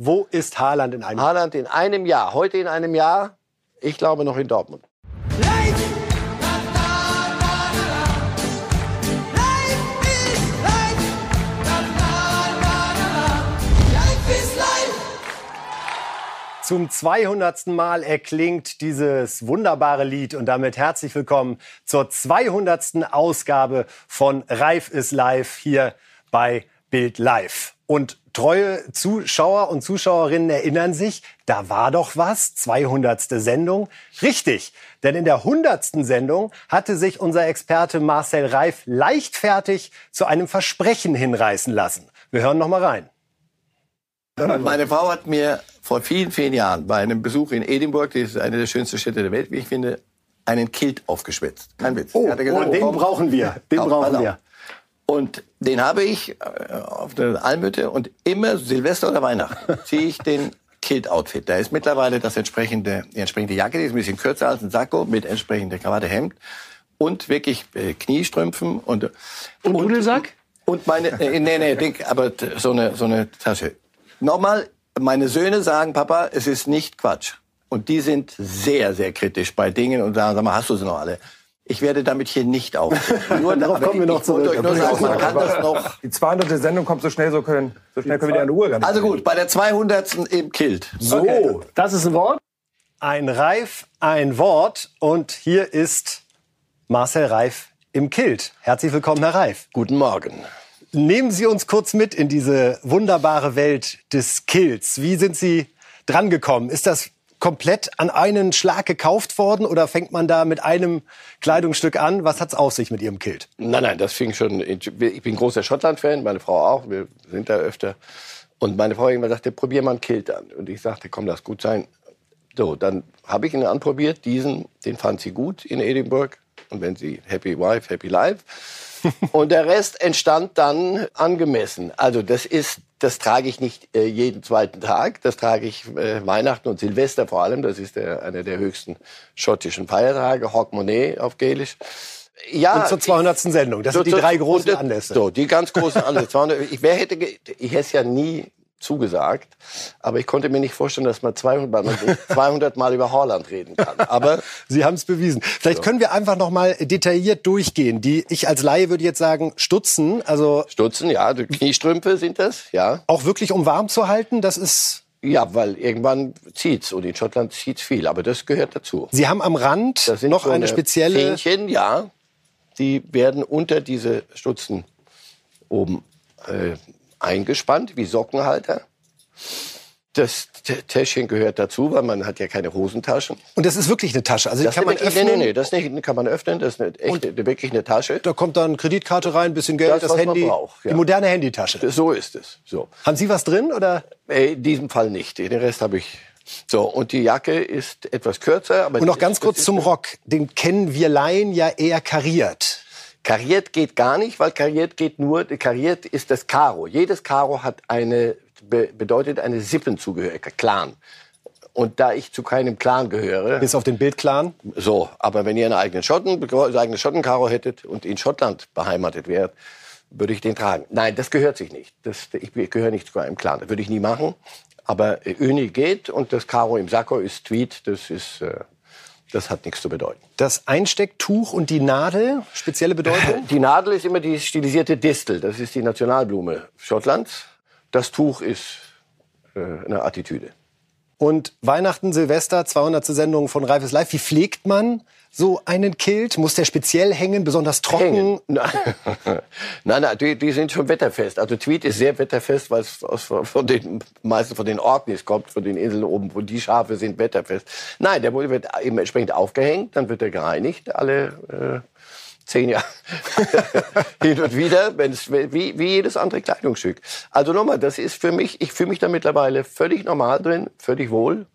Wo ist Haaland in einem Jahr? Haaland in einem Jahr, heute in einem Jahr, ich glaube noch in Dortmund. Zum 200. Mal erklingt dieses wunderbare Lied und damit herzlich willkommen zur 200. Ausgabe von Reif ist live hier bei Bild Live. Und treue Zuschauer und Zuschauerinnen erinnern sich, da war doch was, 200. Sendung. Richtig, denn in der 100. Sendung hatte sich unser Experte Marcel Reif leichtfertig zu einem Versprechen hinreißen lassen. Wir hören noch mal rein. Meine Frau hat mir vor vielen, vielen Jahren bei einem Besuch in Edinburgh, die ist eine der schönsten Städte der Welt, wie ich finde, einen Kilt aufgeschwitzt. Kein Witz. Oh, gesagt, oh den brauchen wir. Den brauchen wir. Und den habe ich äh, auf der Almhütte und immer Silvester oder Weihnachten ziehe ich den Kilt-Outfit. Da ist mittlerweile das entsprechende, die entsprechende Jacke, die ist ein bisschen kürzer als ein Sakko mit entsprechender Krawatte, Hemd und wirklich äh, Kniestrümpfen und und, und Dudelsack und meine äh, nee nee denk, aber so eine so eine Tasche. Nochmal, meine Söhne sagen, Papa, es ist nicht Quatsch. Und die sind sehr, sehr kritisch bei Dingen und sagen, sag mal, hast du sie noch alle? Ich werde damit hier nicht auf. Nur darauf kommen wir noch zurück. Sagen, man kann das noch. Die 200. Sendung kommt so schnell, so können, so schnell können wir die an Uhr Also gut, bei der 200. im Kilt. So, okay. das ist ein Wort. Ein Reif, ein Wort. Und hier ist Marcel Reif im Kilt. Herzlich willkommen, Herr Reif. Guten Morgen. Nehmen Sie uns kurz mit in diese wunderbare Welt des Kills. Wie sind Sie drangekommen? Ist das komplett an einen Schlag gekauft worden oder fängt man da mit einem Kleidungsstück an? Was hat's auf sich mit Ihrem Kilt? Nein, nein, das fing schon. Ich bin großer Schottland-Fan, meine Frau auch. Wir sind da öfter. Und meine Frau irgendwann sagte, probier mal ein Kilt an. Und ich sagte, komm, das gut sein. So, dann habe ich ihn anprobiert. Diesen, den fand sie gut in Edinburgh. Und wenn sie Happy Wife, Happy Life. Und der Rest entstand dann angemessen. Also das ist, das trage ich nicht äh, jeden zweiten Tag. Das trage ich äh, Weihnachten und Silvester vor allem. Das ist der, einer der höchsten schottischen Feiertage. Hogmanay auf Gälisch. Ja, und zur 200. Ich, Sendung. Das sind die drei großen Anlässe. So, die ganz großen Anlässe. ich, wer hätte, ich hätte es ja nie zugesagt. Aber ich konnte mir nicht vorstellen, dass man 200 Mal, 200 Mal über Holland reden kann. Aber Sie haben es bewiesen. Vielleicht so. können wir einfach noch mal detailliert durchgehen. Die ich als Laie würde jetzt sagen Stutzen. Also Stutzen, ja, die Kniestrümpfe sind das, ja. Auch wirklich um warm zu halten. Das ist ja, weil irgendwann zieht's und in Schottland zieht's viel, aber das gehört dazu. Sie haben am Rand noch so eine spezielle Fähnchen, ja. Die werden unter diese Stutzen oben äh, eingespannt wie Sockenhalter. Das Täschchen gehört dazu, weil man hat ja keine Hosentaschen. Und das ist wirklich eine Tasche. Also das kann man wirklich, öffnen. Nee, nee, nee, das nicht, kann man öffnen. Das ist eine echte, und wirklich eine Tasche. Da kommt dann Kreditkarte rein, bisschen Geld, das, das Handy, braucht, ja. die moderne Handytasche. So ist es. So. Haben Sie was drin oder? Äh, in diesem Fall nicht. Den Rest habe ich. So und die Jacke ist etwas kürzer. Und noch ganz kurz zum Rock. Den kennen wir Laien ja eher kariert. Kariert geht gar nicht, weil kariert geht nur, kariert ist das Karo. Jedes Karo hat eine, bedeutet eine Sippenzugehörigkeit, Clan. Und da ich zu keinem Clan gehöre. Bis auf den Bildclan? So, aber wenn ihr einen eigenen Schotten, eigenes Schottenkaro hättet und in Schottland beheimatet wärt, würde ich den tragen. Nein, das gehört sich nicht. Das, ich gehöre nicht zu einem Clan. Das würde ich nie machen. Aber Öni geht und das Karo im Sakko ist Tweed. Das ist äh, das hat nichts zu bedeuten. Das Einstecktuch und die Nadel, spezielle Bedeutung? Die Nadel ist immer die stilisierte Distel. Das ist die Nationalblume Schottlands. Das Tuch ist äh, eine Attitüde. Und Weihnachten, Silvester, 200. Sendung von Reifes Live. Wie pflegt man so einen Kilt? Muss der speziell hängen, besonders trocken? Hängen. Nein, nein, die, die, sind schon wetterfest. Also Tweed ist sehr wetterfest, weil es von den meisten von den Orkneys kommt, von den Inseln oben, wo die Schafe sind wetterfest. Nein, der wird eben entsprechend aufgehängt, dann wird er gereinigt, alle äh, zehn Jahre hin und wieder, wenn's, wie, wie jedes andere Kleidungsstück. Also nochmal, das ist für mich, ich fühle mich da mittlerweile völlig normal drin, völlig wohl.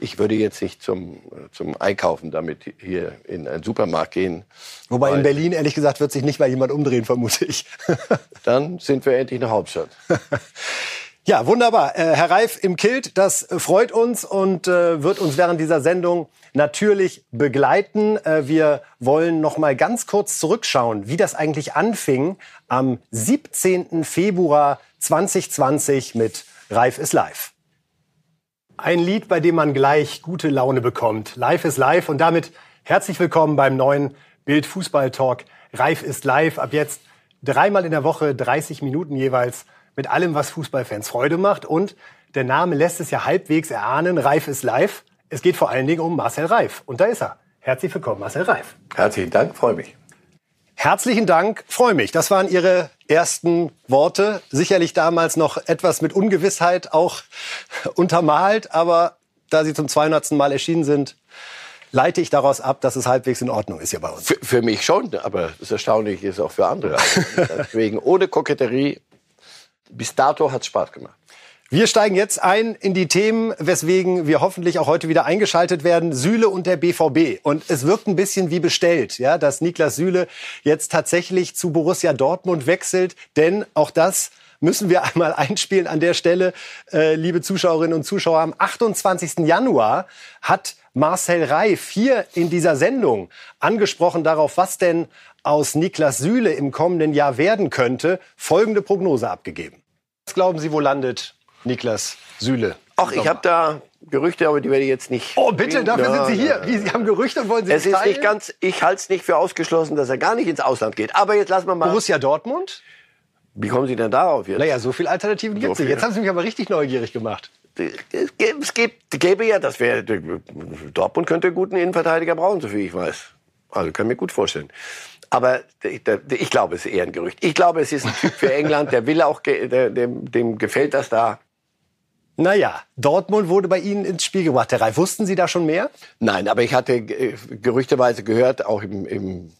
Ich würde jetzt nicht zum, zum Einkaufen damit hier in einen Supermarkt gehen. Wobei in Berlin, ehrlich gesagt, wird sich nicht mal jemand umdrehen, vermute ich. Dann sind wir endlich eine Hauptstadt. Ja, wunderbar. Äh, Herr Reif im Kilt, das freut uns und äh, wird uns während dieser Sendung natürlich begleiten. Äh, wir wollen noch mal ganz kurz zurückschauen, wie das eigentlich anfing am 17. Februar 2020 mit Reif ist live. Ein Lied, bei dem man gleich gute Laune bekommt. Live ist live und damit herzlich willkommen beim neuen Bild Fußball Talk. Reif ist live. Ab jetzt dreimal in der Woche, 30 Minuten jeweils mit allem, was Fußballfans Freude macht. Und der Name lässt es ja halbwegs erahnen. Reif ist live. Es geht vor allen Dingen um Marcel Reif. Und da ist er. Herzlich willkommen, Marcel Reif. Herzlichen Dank, freue mich. Herzlichen Dank, freue mich. Das waren Ihre ersten Worte. Sicherlich damals noch etwas mit Ungewissheit auch untermalt, aber da Sie zum 200. Mal erschienen sind, leite ich daraus ab, dass es halbwegs in Ordnung ist hier bei uns. Für, für mich schon, aber das Erstaunliche ist auch für andere. Deswegen ohne Koketterie. Bis dato hat es Spaß gemacht. Wir steigen jetzt ein in die Themen, weswegen wir hoffentlich auch heute wieder eingeschaltet werden. Süle und der BVB. Und es wirkt ein bisschen wie bestellt, ja, dass Niklas Süle jetzt tatsächlich zu Borussia Dortmund wechselt. Denn auch das müssen wir einmal einspielen an der Stelle, äh, liebe Zuschauerinnen und Zuschauer. Am 28. Januar hat Marcel Reif hier in dieser Sendung angesprochen darauf, was denn aus Niklas Süle im kommenden Jahr werden könnte, folgende Prognose abgegeben. Was glauben Sie, wo landet Niklas Süle. Ach, ich habe da Gerüchte, aber die werde ich jetzt nicht. Oh, bitte, dafür ja, sind Sie hier. Wie, Sie haben Gerüchte und wollen Sie Es ist nicht ganz, ich halte es nicht für ausgeschlossen, dass er gar nicht ins Ausland geht. Aber jetzt lassen wir mal. Borussia Dortmund? Wie kommen Sie denn darauf jetzt? Naja, so viele Alternativen gibt es nicht. Jetzt haben Sie mich aber richtig neugierig gemacht. Es gibt, gäbe ja, das wäre, Dortmund könnte einen guten Innenverteidiger brauchen, so viel ich weiß. Also kann ich mir gut vorstellen. Aber ich glaube, es ist eher ein Gerücht. Ich glaube, es ist ein Typ für England, der will auch, dem, dem gefällt das da. Naja, Dortmund wurde bei Ihnen ins Spiel gebracht, Herr Reif. Wussten Sie da schon mehr? Nein, aber ich hatte äh, gerüchteweise gehört, auch im, im,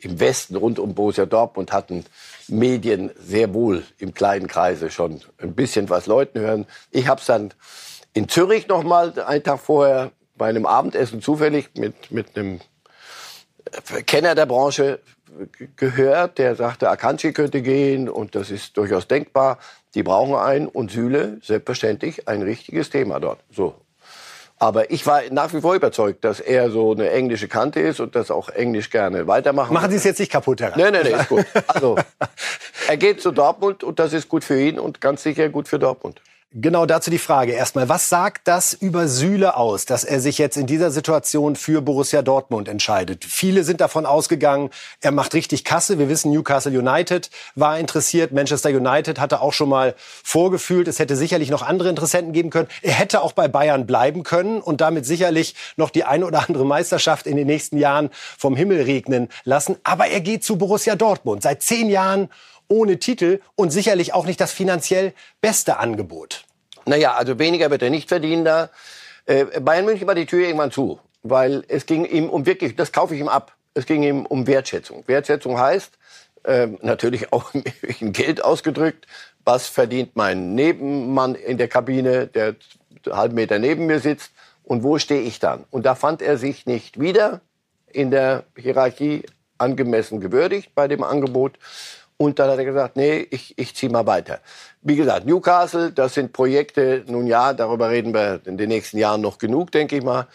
im Westen rund um Borussia Dortmund hatten Medien sehr wohl im kleinen Kreise schon ein bisschen was Leuten hören. Ich habe es dann in Zürich noch mal einen Tag vorher bei einem Abendessen zufällig mit, mit einem Kenner der Branche gehört, der sagte, Akanji könnte gehen und das ist durchaus denkbar. Die brauchen einen und Süle, selbstverständlich, ein richtiges Thema dort. So. Aber ich war nach wie vor überzeugt, dass er so eine englische Kante ist und das auch Englisch gerne weitermachen Machen Sie es jetzt nicht kaputt, Herr Nein, nein, nein, ist gut. Also, er geht zu Dortmund und das ist gut für ihn und ganz sicher gut für Dortmund. Genau dazu die Frage erstmal. Was sagt das über Süle aus, dass er sich jetzt in dieser Situation für Borussia Dortmund entscheidet? Viele sind davon ausgegangen, er macht richtig Kasse. Wir wissen, Newcastle United war interessiert. Manchester United hatte auch schon mal vorgefühlt, es hätte sicherlich noch andere Interessenten geben können. Er hätte auch bei Bayern bleiben können und damit sicherlich noch die eine oder andere Meisterschaft in den nächsten Jahren vom Himmel regnen lassen. Aber er geht zu Borussia Dortmund. Seit zehn Jahren ohne Titel und sicherlich auch nicht das finanziell beste Angebot. Naja, also weniger wird er nicht verdienen da. Äh, Bayern München war die Tür irgendwann zu, weil es ging ihm um wirklich, das kaufe ich ihm ab, es ging ihm um Wertschätzung. Wertschätzung heißt, äh, natürlich auch in Geld ausgedrückt, was verdient mein Nebenmann in der Kabine, der einen halben Meter neben mir sitzt und wo stehe ich dann? Und da fand er sich nicht wieder in der Hierarchie angemessen gewürdigt bei dem Angebot. Und dann hat er gesagt, nee, ich, ich ziehe mal weiter. Wie gesagt, Newcastle, das sind Projekte, nun ja, darüber reden wir in den nächsten Jahren noch genug, denke ich mal.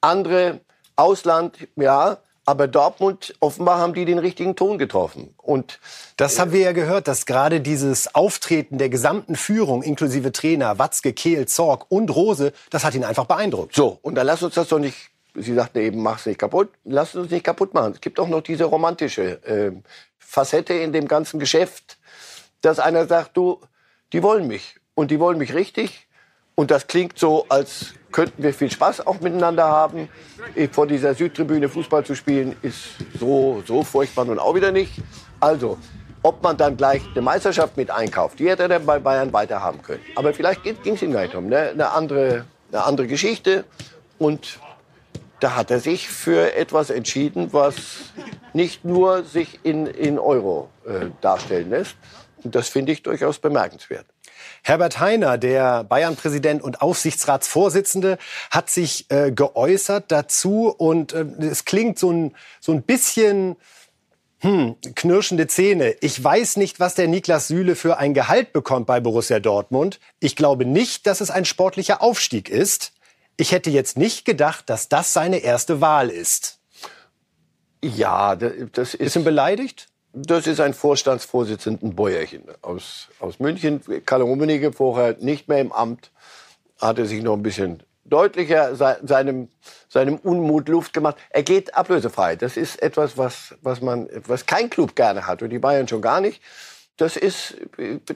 Andere, Ausland, ja, aber Dortmund, offenbar haben die den richtigen Ton getroffen. Und das haben wir ja gehört, dass gerade dieses Auftreten der gesamten Führung, inklusive Trainer, Watzke, Kehl, Zorg und Rose, das hat ihn einfach beeindruckt. So, und dann lass uns das doch nicht, Sie sagten eben, mach's nicht kaputt, lass uns nicht kaputt machen. Es gibt auch noch diese romantische äh, Facette in dem ganzen Geschäft, dass einer sagt, du, die wollen mich. Und die wollen mich richtig. Und das klingt so, als könnten wir viel Spaß auch miteinander haben. Vor dieser Südtribüne Fußball zu spielen, ist so, so furchtbar nun auch wieder nicht. Also, ob man dann gleich eine Meisterschaft mit einkauft, die hätte er dann bei Bayern weiter haben können. Aber vielleicht ging es ihm gar nicht um ne? eine, andere, eine andere Geschichte. Und da hat er sich für etwas entschieden, was nicht nur sich in, in Euro äh, darstellen lässt, und das finde ich durchaus bemerkenswert. Herbert Heiner, der Bayern-Präsident und Aufsichtsratsvorsitzende, hat sich äh, geäußert dazu und äh, es klingt so ein, so ein bisschen hm, knirschende Zähne. Ich weiß nicht, was der Niklas Süle für ein Gehalt bekommt bei Borussia Dortmund. Ich glaube nicht, dass es ein sportlicher Aufstieg ist. Ich hätte jetzt nicht gedacht, dass das seine erste Wahl ist. Ja, das ist. Ihn beleidigt? Das ist ein Vorstandsvorsitzenden Bäuerchen aus, aus München. Karl Rummenigge vorher nicht mehr im Amt, hatte sich noch ein bisschen deutlicher seinem, seinem Unmut Luft gemacht. Er geht ablösefrei. Das ist etwas, was, was man, was kein Club gerne hat und die Bayern schon gar nicht das ist,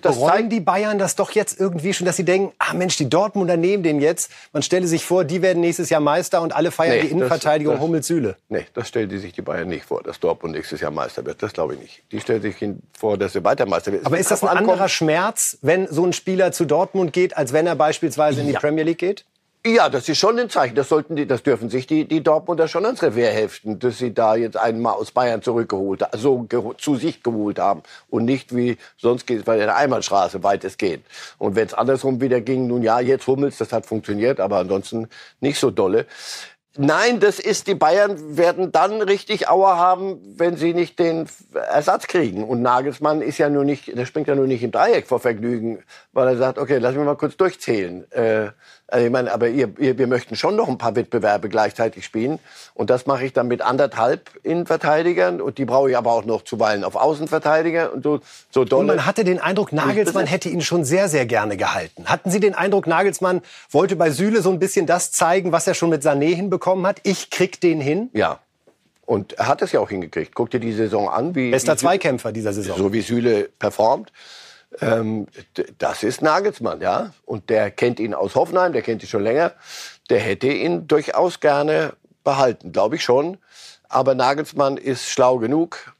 das Bereuen die Bayern das doch jetzt irgendwie schon, dass sie denken, ah Mensch, die Dortmunder nehmen den jetzt. Man stelle sich vor, die werden nächstes Jahr Meister und alle feiern nee, die Innenverteidigung Hummels-Süle. Nee, das stellen die sich die Bayern nicht vor, dass Dortmund nächstes Jahr Meister wird. Das glaube ich nicht. Die stellen sich vor, dass sie weiter Meister wird. Aber ist das ein anderer Schmerz, wenn so ein Spieler zu Dortmund geht, als wenn er beispielsweise in die ja. Premier League geht? Ja, das ist schon ein Zeichen. Das sollten die, das dürfen sich die, die Dortmunder schon ans Revier heften, dass sie da jetzt einmal aus Bayern zurückgeholt, so zu sich geholt haben und nicht wie sonst geht es bei der Einbahnstraße weitestgehend. Und wenn es andersrum wieder ging, nun ja, jetzt Hummels, das hat funktioniert, aber ansonsten nicht so dolle. Nein, das ist, die Bayern werden dann richtig Auer haben, wenn sie nicht den Ersatz kriegen. Und Nagelsmann ist ja nur nicht, der springt ja nur nicht im Dreieck vor Vergnügen, weil er sagt, okay, lass mich mal kurz durchzählen. Äh, also ich meine, aber ihr, ihr, wir möchten schon noch ein paar Wettbewerbe gleichzeitig spielen. Und das mache ich dann mit anderthalb Innenverteidigern. Und die brauche ich aber auch noch zuweilen auf Außenverteidiger. Und so, so dolle. Und man hatte den Eindruck, Nagelsmann hätte ihn schon sehr, sehr gerne gehalten. Hatten Sie den Eindruck, Nagelsmann wollte bei Süle so ein bisschen das zeigen, was er schon mit Sané hinbekommen hat? Ich krieg den hin? Ja. Und er hat es ja auch hingekriegt. Guck dir die Saison an. Wie, Bester Zweikämpfer dieser Saison. So wie Süle performt. Ähm, das ist Nagelsmann, ja. Und der kennt ihn aus Hoffenheim, der kennt ihn schon länger. Der hätte ihn durchaus gerne behalten, glaube ich schon. Aber Nagelsmann ist schlau genug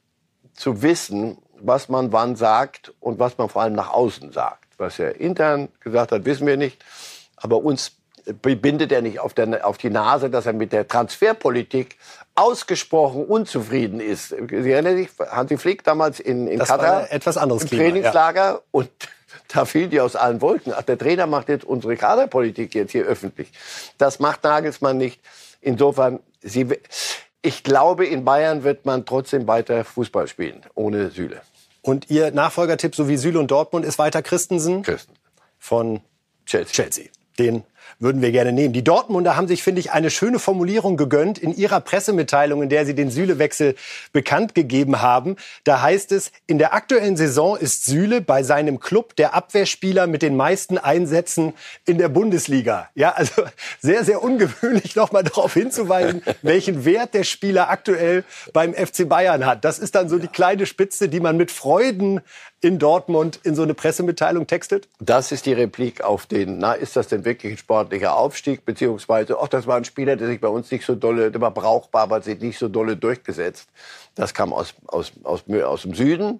zu wissen, was man wann sagt und was man vor allem nach außen sagt. Was er intern gesagt hat, wissen wir nicht. Aber uns bindet er nicht auf, der, auf die Nase, dass er mit der Transferpolitik ausgesprochen unzufrieden ist. Sie erinnern sich, Hansi Flick damals in, in das Katar etwas anderes im Klima, Trainingslager ja. und da fiel die aus allen Wolken. Ach, der Trainer macht jetzt unsere Kaderpolitik jetzt hier öffentlich. Das macht Nagelsmann nicht. Insofern, sie, ich glaube, in Bayern wird man trotzdem weiter Fußball spielen, ohne Süle. Und Ihr Nachfolgertipp, so wie Süle und Dortmund, ist weiter Christensen? Christen. Von Chelsea. Chelsea. Den würden wir gerne nehmen. Die Dortmunder haben sich, finde ich, eine schöne Formulierung gegönnt in ihrer Pressemitteilung, in der sie den Süle-Wechsel bekannt gegeben haben. Da heißt es, in der aktuellen Saison ist Süle bei seinem Club der Abwehrspieler mit den meisten Einsätzen in der Bundesliga. Ja, also sehr, sehr ungewöhnlich, nochmal darauf hinzuweisen, welchen Wert der Spieler aktuell beim FC Bayern hat. Das ist dann so die kleine Spitze, die man mit Freuden in Dortmund in so eine Pressemitteilung textet? Das ist die Replik auf den, na, ist das denn wirklich ein sportlicher Aufstieg? Beziehungsweise, ach, das war ein Spieler, der sich bei uns nicht so dolle, der war brauchbar, aber sich nicht so dolle durchgesetzt. Das kam aus, aus, aus, aus dem Süden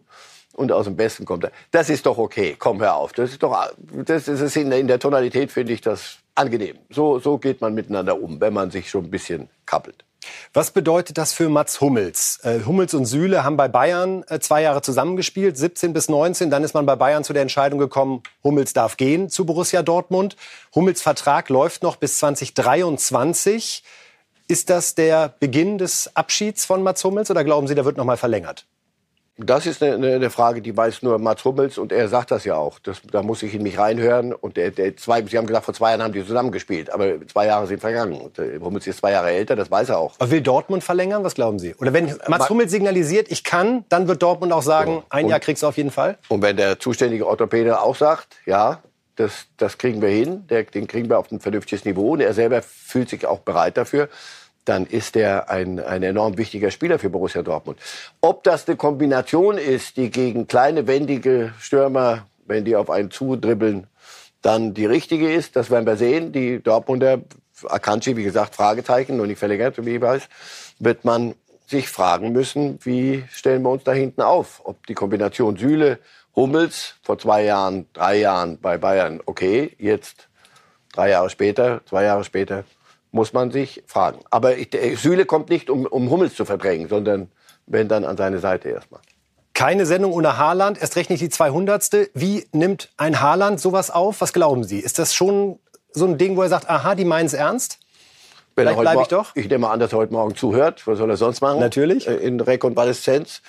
und aus dem Westen kommt er. Das ist doch okay, komm, hör auf. Das ist doch, das ist in der, in der Tonalität, finde ich das angenehm. So, so geht man miteinander um, wenn man sich schon ein bisschen kappelt. Was bedeutet das für Mats Hummels? Äh, Hummels und Süle haben bei Bayern äh, zwei Jahre zusammengespielt, 17 bis 19. Dann ist man bei Bayern zu der Entscheidung gekommen, Hummels darf gehen zu Borussia Dortmund. Hummels Vertrag läuft noch bis 2023. Ist das der Beginn des Abschieds von Mats Hummels oder glauben Sie, der wird noch mal verlängert? Das ist eine, eine, Frage, die weiß nur Mats Hummels und er sagt das ja auch. Das, da muss ich in mich reinhören. Und der, der zwei, Sie haben gesagt, vor zwei Jahren haben die zusammengespielt, aber zwei Jahre sind vergangen. Und äh, Hummels ist zwei Jahre älter, das weiß er auch. Aber will Dortmund verlängern? Was glauben Sie? Oder wenn Mats Hummels signalisiert, ich kann, dann wird Dortmund auch sagen, so. ein Jahr kriegst du auf jeden Fall? Und wenn der zuständige Orthopäde auch sagt, ja, das, das kriegen wir hin, den kriegen wir auf ein vernünftiges Niveau und er selber fühlt sich auch bereit dafür, dann ist er ein, ein enorm wichtiger Spieler für Borussia Dortmund. Ob das eine Kombination ist, die gegen kleine, wendige Stürmer, wenn die auf einen zudribbeln, dann die richtige ist, das werden wir sehen. Die Dortmunder, Akanji, wie gesagt, Fragezeichen, noch nicht verlängert, wie ich weiß, wird man sich fragen müssen, wie stellen wir uns da hinten auf? Ob die Kombination Süle, Hummels, vor zwei Jahren, drei Jahren bei Bayern, okay, jetzt drei Jahre später, zwei Jahre später, muss man sich fragen. Aber Süle kommt nicht, um, um Hummels zu verdrängen, sondern wenn dann an seine Seite erstmal. Keine Sendung ohne Haaland, erst recht nicht die 200. Wie nimmt ein Haaland sowas auf? Was glauben Sie? Ist das schon so ein Ding, wo er sagt, aha, die meinen es ernst? Vielleicht bleibe ich doch. Ich nehme an, dass er heute Morgen zuhört. Was soll er sonst machen? Natürlich. Äh, in Rekonvaleszenz.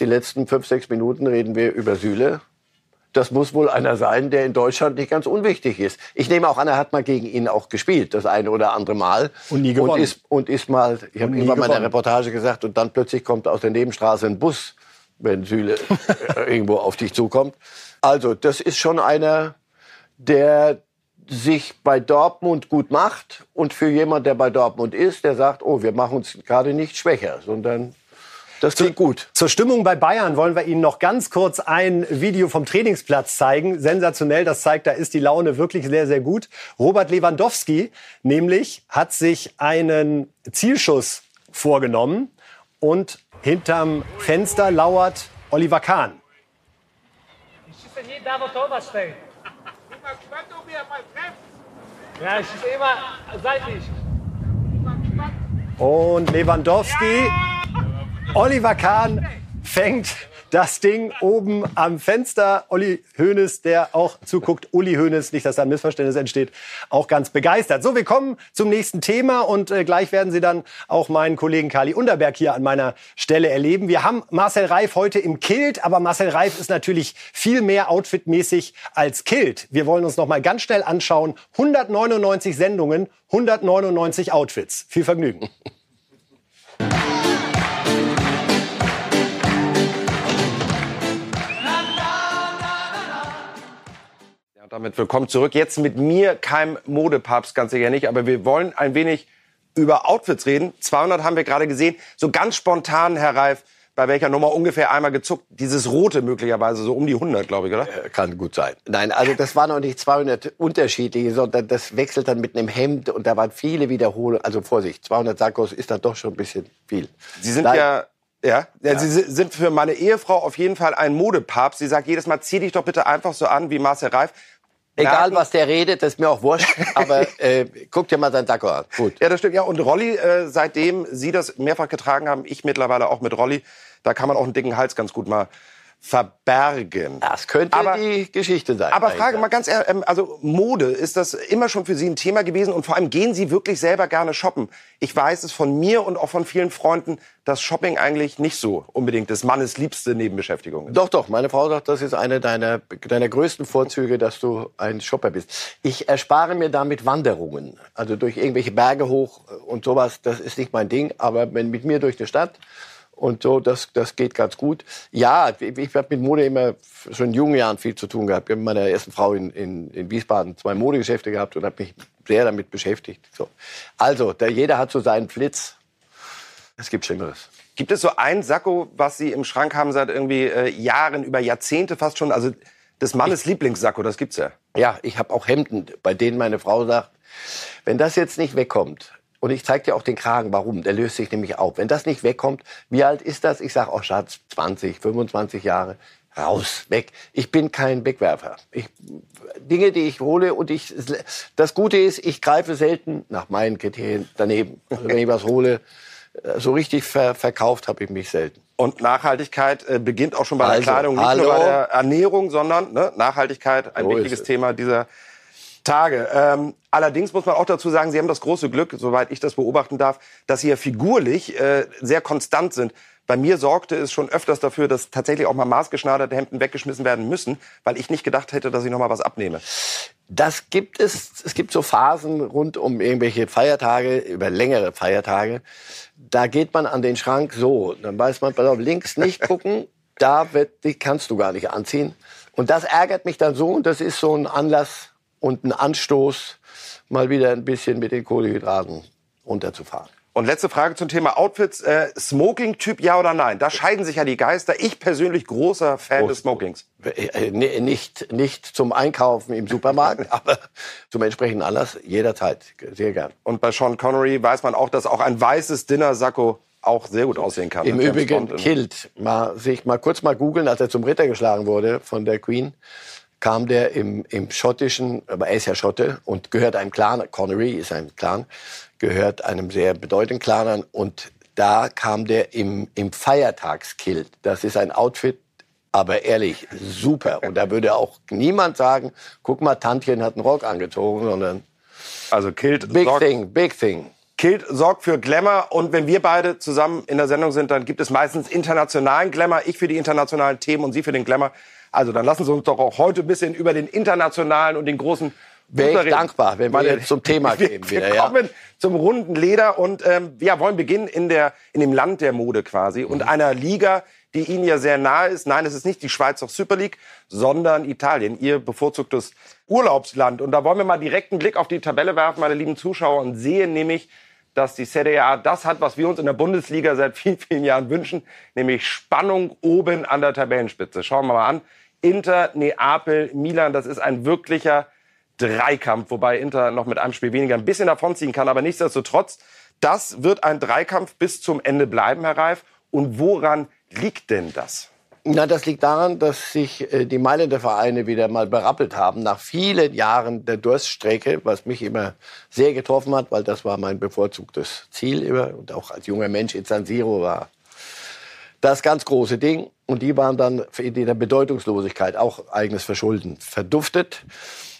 Die letzten fünf, sechs Minuten reden wir über Süle das muss wohl einer sein, der in Deutschland nicht ganz unwichtig ist. Ich nehme auch an, er hat mal gegen ihn auch gespielt, das eine oder andere Mal. Und nie gewonnen. Und ist, und ist mal, ich habe irgendwann mal in der Reportage gesagt, und dann plötzlich kommt aus der Nebenstraße ein Bus, wenn Süle äh, irgendwo auf dich zukommt. Also, das ist schon einer, der sich bei Dortmund gut macht und für jemand, der bei Dortmund ist, der sagt, oh, wir machen uns gerade nicht schwächer, sondern das klingt gut. Zur Stimmung bei Bayern wollen wir Ihnen noch ganz kurz ein Video vom Trainingsplatz zeigen. Sensationell, das zeigt, da ist die Laune wirklich sehr, sehr gut. Robert Lewandowski nämlich hat sich einen Zielschuss vorgenommen und hinterm Fenster lauert Oliver Kahn. Ich schieße nie da, wo Torwart steht. Ja, ich schieße immer seitlich. Und Lewandowski, Oliver Kahn fängt das Ding oben am Fenster. Olli Hoeneß, der auch zuguckt, Uli Hoeneß, nicht, dass da ein Missverständnis entsteht, auch ganz begeistert. So, wir kommen zum nächsten Thema und äh, gleich werden Sie dann auch meinen Kollegen Kali Unterberg hier an meiner Stelle erleben. Wir haben Marcel Reif heute im Kilt, aber Marcel Reif ist natürlich viel mehr outfitmäßig als Kilt. Wir wollen uns noch mal ganz schnell anschauen. 199 Sendungen, 199 Outfits. Viel Vergnügen. damit willkommen zurück. Jetzt mit mir, kein Modepapst, ganz sicher nicht, aber wir wollen ein wenig über Outfits reden. 200 haben wir gerade gesehen. So ganz spontan, Herr Reif, bei welcher Nummer ungefähr einmal gezuckt? Dieses rote möglicherweise, so um die 100, glaube ich, oder? Äh, Kann gut sein. Nein, also das waren noch nicht 200 unterschiedliche, sondern das wechselt dann mit einem Hemd und da waren viele Wiederholungen. Also Vorsicht, 200 Sackos ist dann doch schon ein bisschen viel. Sie sind Nein. ja, ja, ja, Sie si- sind für meine Ehefrau auf jeden Fall ein Modepapst. Sie sagt jedes Mal, zieh dich doch bitte einfach so an wie Marcel Reif. Egal, was der redet, das ist mir auch wurscht, aber äh, guck dir mal seinen Sakko an. Gut. Ja, das stimmt. Ja, und Rolli, äh, seitdem Sie das mehrfach getragen haben, ich mittlerweile auch mit Rolli, da kann man auch einen dicken Hals ganz gut mal verbergen. Das könnte Aber- die Geschichte sein. Aber Frage mal ganz ehrlich, ähm, also Mode, ist das immer schon für Sie ein Thema gewesen? Und vor allem gehen Sie wirklich selber gerne shoppen? Ich weiß es von mir und auch von vielen Freunden, dass Shopping eigentlich nicht so unbedingt des Mannes liebste Nebenbeschäftigung ist. Doch, doch. Meine Frau sagt, das ist eine deiner, deiner größten Vorzüge, dass du ein Shopper bist. Ich erspare mir damit Wanderungen. Also durch irgendwelche Berge hoch und sowas, das ist nicht mein Ding. Aber wenn mit mir durch die Stadt und so, das, das geht ganz gut. Ja, ich, ich habe mit Mode immer schon in jungen Jahren viel zu tun gehabt. Ich habe mit meiner ersten Frau in, in, in Wiesbaden zwei Modegeschäfte gehabt und habe mich sehr damit beschäftigt. So. Also, da, jeder hat so seinen Flitz. Es gibt Schlimmeres. Gibt es so ein Sakko, was Sie im Schrank haben seit irgendwie äh, Jahren, über Jahrzehnte fast schon? Also des Mannes Lieblingssacko, das gibt's ja. Ja, ich habe auch Hemden, bei denen meine Frau sagt, wenn das jetzt nicht wegkommt, und ich zeige dir auch den Kragen, warum, der löst sich nämlich auf. Wenn das nicht wegkommt, wie alt ist das? Ich sage, oh Schatz, 20, 25 Jahre, raus, weg. Ich bin kein Wegwerfer. Ich, Dinge, die ich hole und ich, das Gute ist, ich greife selten nach meinen Kriterien daneben. Also wenn ich was hole, äh, so richtig ver, verkauft habe ich mich selten. Und Nachhaltigkeit äh, beginnt auch schon bei der Also, Kleidung, nicht hallo. nur bei der Ernährung, sondern ne, Nachhaltigkeit, ein So wichtiges es. Thema dieser Tage. Ähm, allerdings muss man auch dazu sagen, Sie haben das große Glück, soweit ich das beobachten darf, dass Sie ja figurlich äh, sehr konstant sind. Bei mir sorgte es schon öfters dafür, dass tatsächlich auch mal maßgeschneiderte Hemden weggeschmissen werden müssen, weil ich nicht gedacht hätte, dass ich noch mal was abnehme. Das gibt es. Es gibt so Phasen rund um irgendwelche Feiertage, über längere Feiertage. Da geht man an den Schrank so. Dann weiß man, pass auf, links nicht gucken. Da wird, die kannst du gar nicht anziehen. Und das ärgert mich dann so. Und das ist so ein Anlass und ein Anstoß, mal wieder ein bisschen mit den Kohlehydraten runterzufahren. Und letzte Frage zum Thema Outfits. Äh, Smoking-Typ, ja oder nein? Da scheiden sich ja die Geister. Ich persönlich großer Fan des Smokings. Äh, äh, Nicht, nicht zum Einkaufen im Supermarkt, aber zum entsprechenden Anlass jederzeit. Sehr gern. Und bei Sean Connery weiß man auch, dass auch ein weißes Dinner-Sakko auch sehr gut aussehen kann. Im Übrigen. Kilt, mal, sich mal kurz mal googeln, als er zum Ritter geschlagen wurde von der Queen, kam der im, im schottischen, aber er ist ja Schotte und gehört einem Clan, Connery ist ein Clan, gehört einem sehr bedeutenden Clan an und da kam der im, im Feiertagskilt. Das ist ein Outfit, aber ehrlich, super. Und da würde auch niemand sagen, guck mal, Tantchen hat einen Rock angezogen, sondern Also Kilt big sorgt, thing, big thing. Kilt sorgt für Glamour. Und wenn wir beide zusammen in der Sendung sind, dann gibt es meistens internationalen Glamour. Ich für die internationalen Themen und Sie für den Glamour. Also dann lassen Sie uns doch auch heute ein bisschen über den internationalen und den großen Wäre ich dankbar, wenn wir jetzt zum Thema wir, gehen wir wieder, ja. kommen zum runden Leder und ähm, ja, wollen beginnen in, der, in dem Land der Mode quasi Mhm. und einer Liga, die Ihnen ja sehr nahe ist. Nein, es ist nicht die Schweizer Super League, sondern Italien, Ihr bevorzugtes Urlaubsland. Und da wollen wir mal direkt einen Blick auf die Tabelle werfen, meine lieben Zuschauer, und sehen nämlich, dass die Serie A das hat, was wir uns in der Bundesliga seit vielen, vielen Jahren wünschen, nämlich Spannung oben an der Tabellenspitze. Schauen wir mal an. Inter, Neapel, Milan, das ist ein wirklicher Dreikampf, wobei Inter noch mit einem Spiel weniger ein bisschen davonziehen kann, aber nichtsdestotrotz, das wird ein Dreikampf bis zum Ende bleiben, Herr Reif. Und woran liegt denn das? Na, das liegt daran, dass sich äh, die Mailänder Vereine wieder mal berappelt haben nach vielen Jahren der Durststrecke, was mich immer sehr getroffen hat, weil das war mein bevorzugtes Ziel immer und auch als junger Mensch in San Siro war das ganz große Ding. Und die waren dann in der Bedeutungslosigkeit, auch eigenes Verschulden, verduftet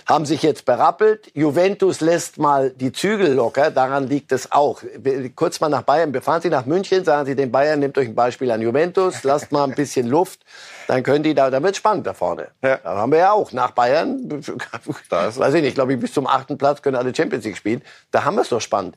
haben sich jetzt berappelt. Juventus lässt mal die Zügel locker, daran liegt es auch. Kurz mal nach Bayern, befahren Sie nach München, sagen Sie den Bayern, nehmt euch ein Beispiel an Juventus, lasst mal ein bisschen Luft, dann können die da, dann wird spannend da vorne. Ja. Da haben wir ja auch nach Bayern, weiß ich nicht, glaube ich, bis zum achten Platz können alle Champions League spielen. Da haben wir es doch spannend.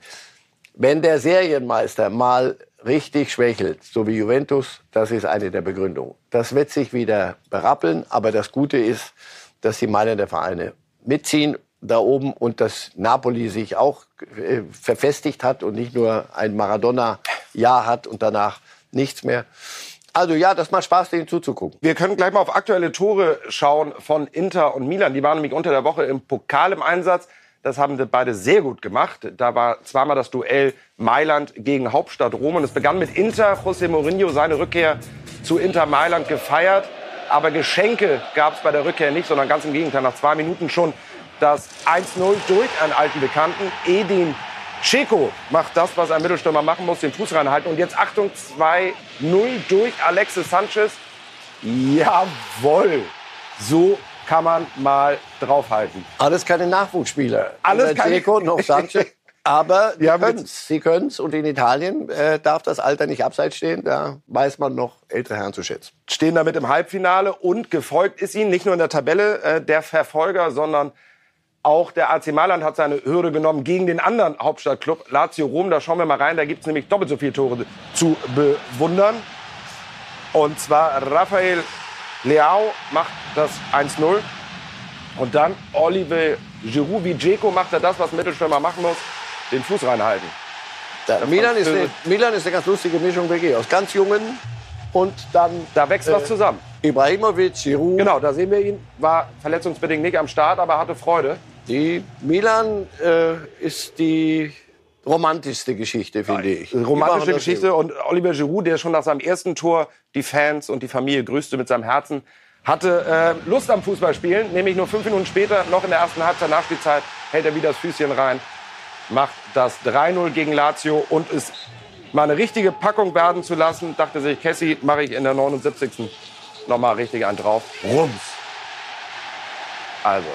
Wenn der Serienmeister mal richtig schwächelt, so wie Juventus, das ist eine der Begründungen. Das wird sich wieder berappeln, aber das Gute ist, dass die Meilen der Vereine mitziehen da oben und dass Napoli sich auch äh, verfestigt hat und nicht nur ein Maradona-Jahr hat und danach nichts mehr. Also ja, das macht Spaß, denen zuzugucken. Wir können gleich mal auf aktuelle Tore schauen von Inter und Milan. Die waren nämlich unter der Woche im Pokal im Einsatz. Das haben sie beide sehr gut gemacht. Da war zweimal das Duell Mailand gegen Hauptstadt Rom. Und es begann mit Inter. José Mourinho seine Rückkehr zu Inter Mailand gefeiert. Aber Geschenke gab es bei der Rückkehr nicht, sondern ganz im Gegenteil. Nach zwei Minuten schon das 1-0 durch einen alten Bekannten. Edin Checo macht das, was ein Mittelstürmer machen muss, den Fuß reinhalten. Und jetzt Achtung, 2-0 durch Alexis Sanchez. Jawohl, so kann man mal draufhalten. Alles keine Nachwuchsspieler. Alles keine... Checo noch Sanchez. Aber die können's. Sie können es. Und in Italien äh, darf das Alter nicht abseits stehen. Da weiß man noch ältere Herren zu schätzen. Stehen damit im Halbfinale und gefolgt ist ihnen nicht nur in der Tabelle äh, der Verfolger, sondern auch der AC Mailand hat seine Hürde genommen gegen den anderen Hauptstadtclub Lazio Rom. Da schauen wir mal rein. Da gibt es nämlich doppelt so viele Tore zu bewundern. Und zwar Rafael Leao macht das 1-0. Und dann Oliver Giroud wie Dzeko macht er das, was Mittelstürmer machen muss den Fuß reinhalten. Ja, Milan, ist eine, Milan ist eine ganz lustige Mischung wirklich aus ganz jungen und dann. Da wächst äh, was zusammen. Ibrahimovic, Giroud. Genau, da sehen wir ihn. War verletzungsbedingt nicht am Start, aber hatte Freude. Die Milan äh, ist die romantischste Geschichte, finde ich. Romantische Geschichte. Und Oliver Giroud, der schon nach seinem ersten Tor die Fans und die Familie grüßte mit seinem Herzen, hatte äh, Lust am Fußballspielen. Nämlich nur fünf Minuten später, noch in der ersten Halbzeit Nachspielzeit, hält er wieder das Füßchen rein macht das 3-0 gegen Lazio und es mal eine richtige Packung werden zu lassen, dachte sich Kessi, mache ich in der 79. nochmal richtig einen drauf. Rums. Also.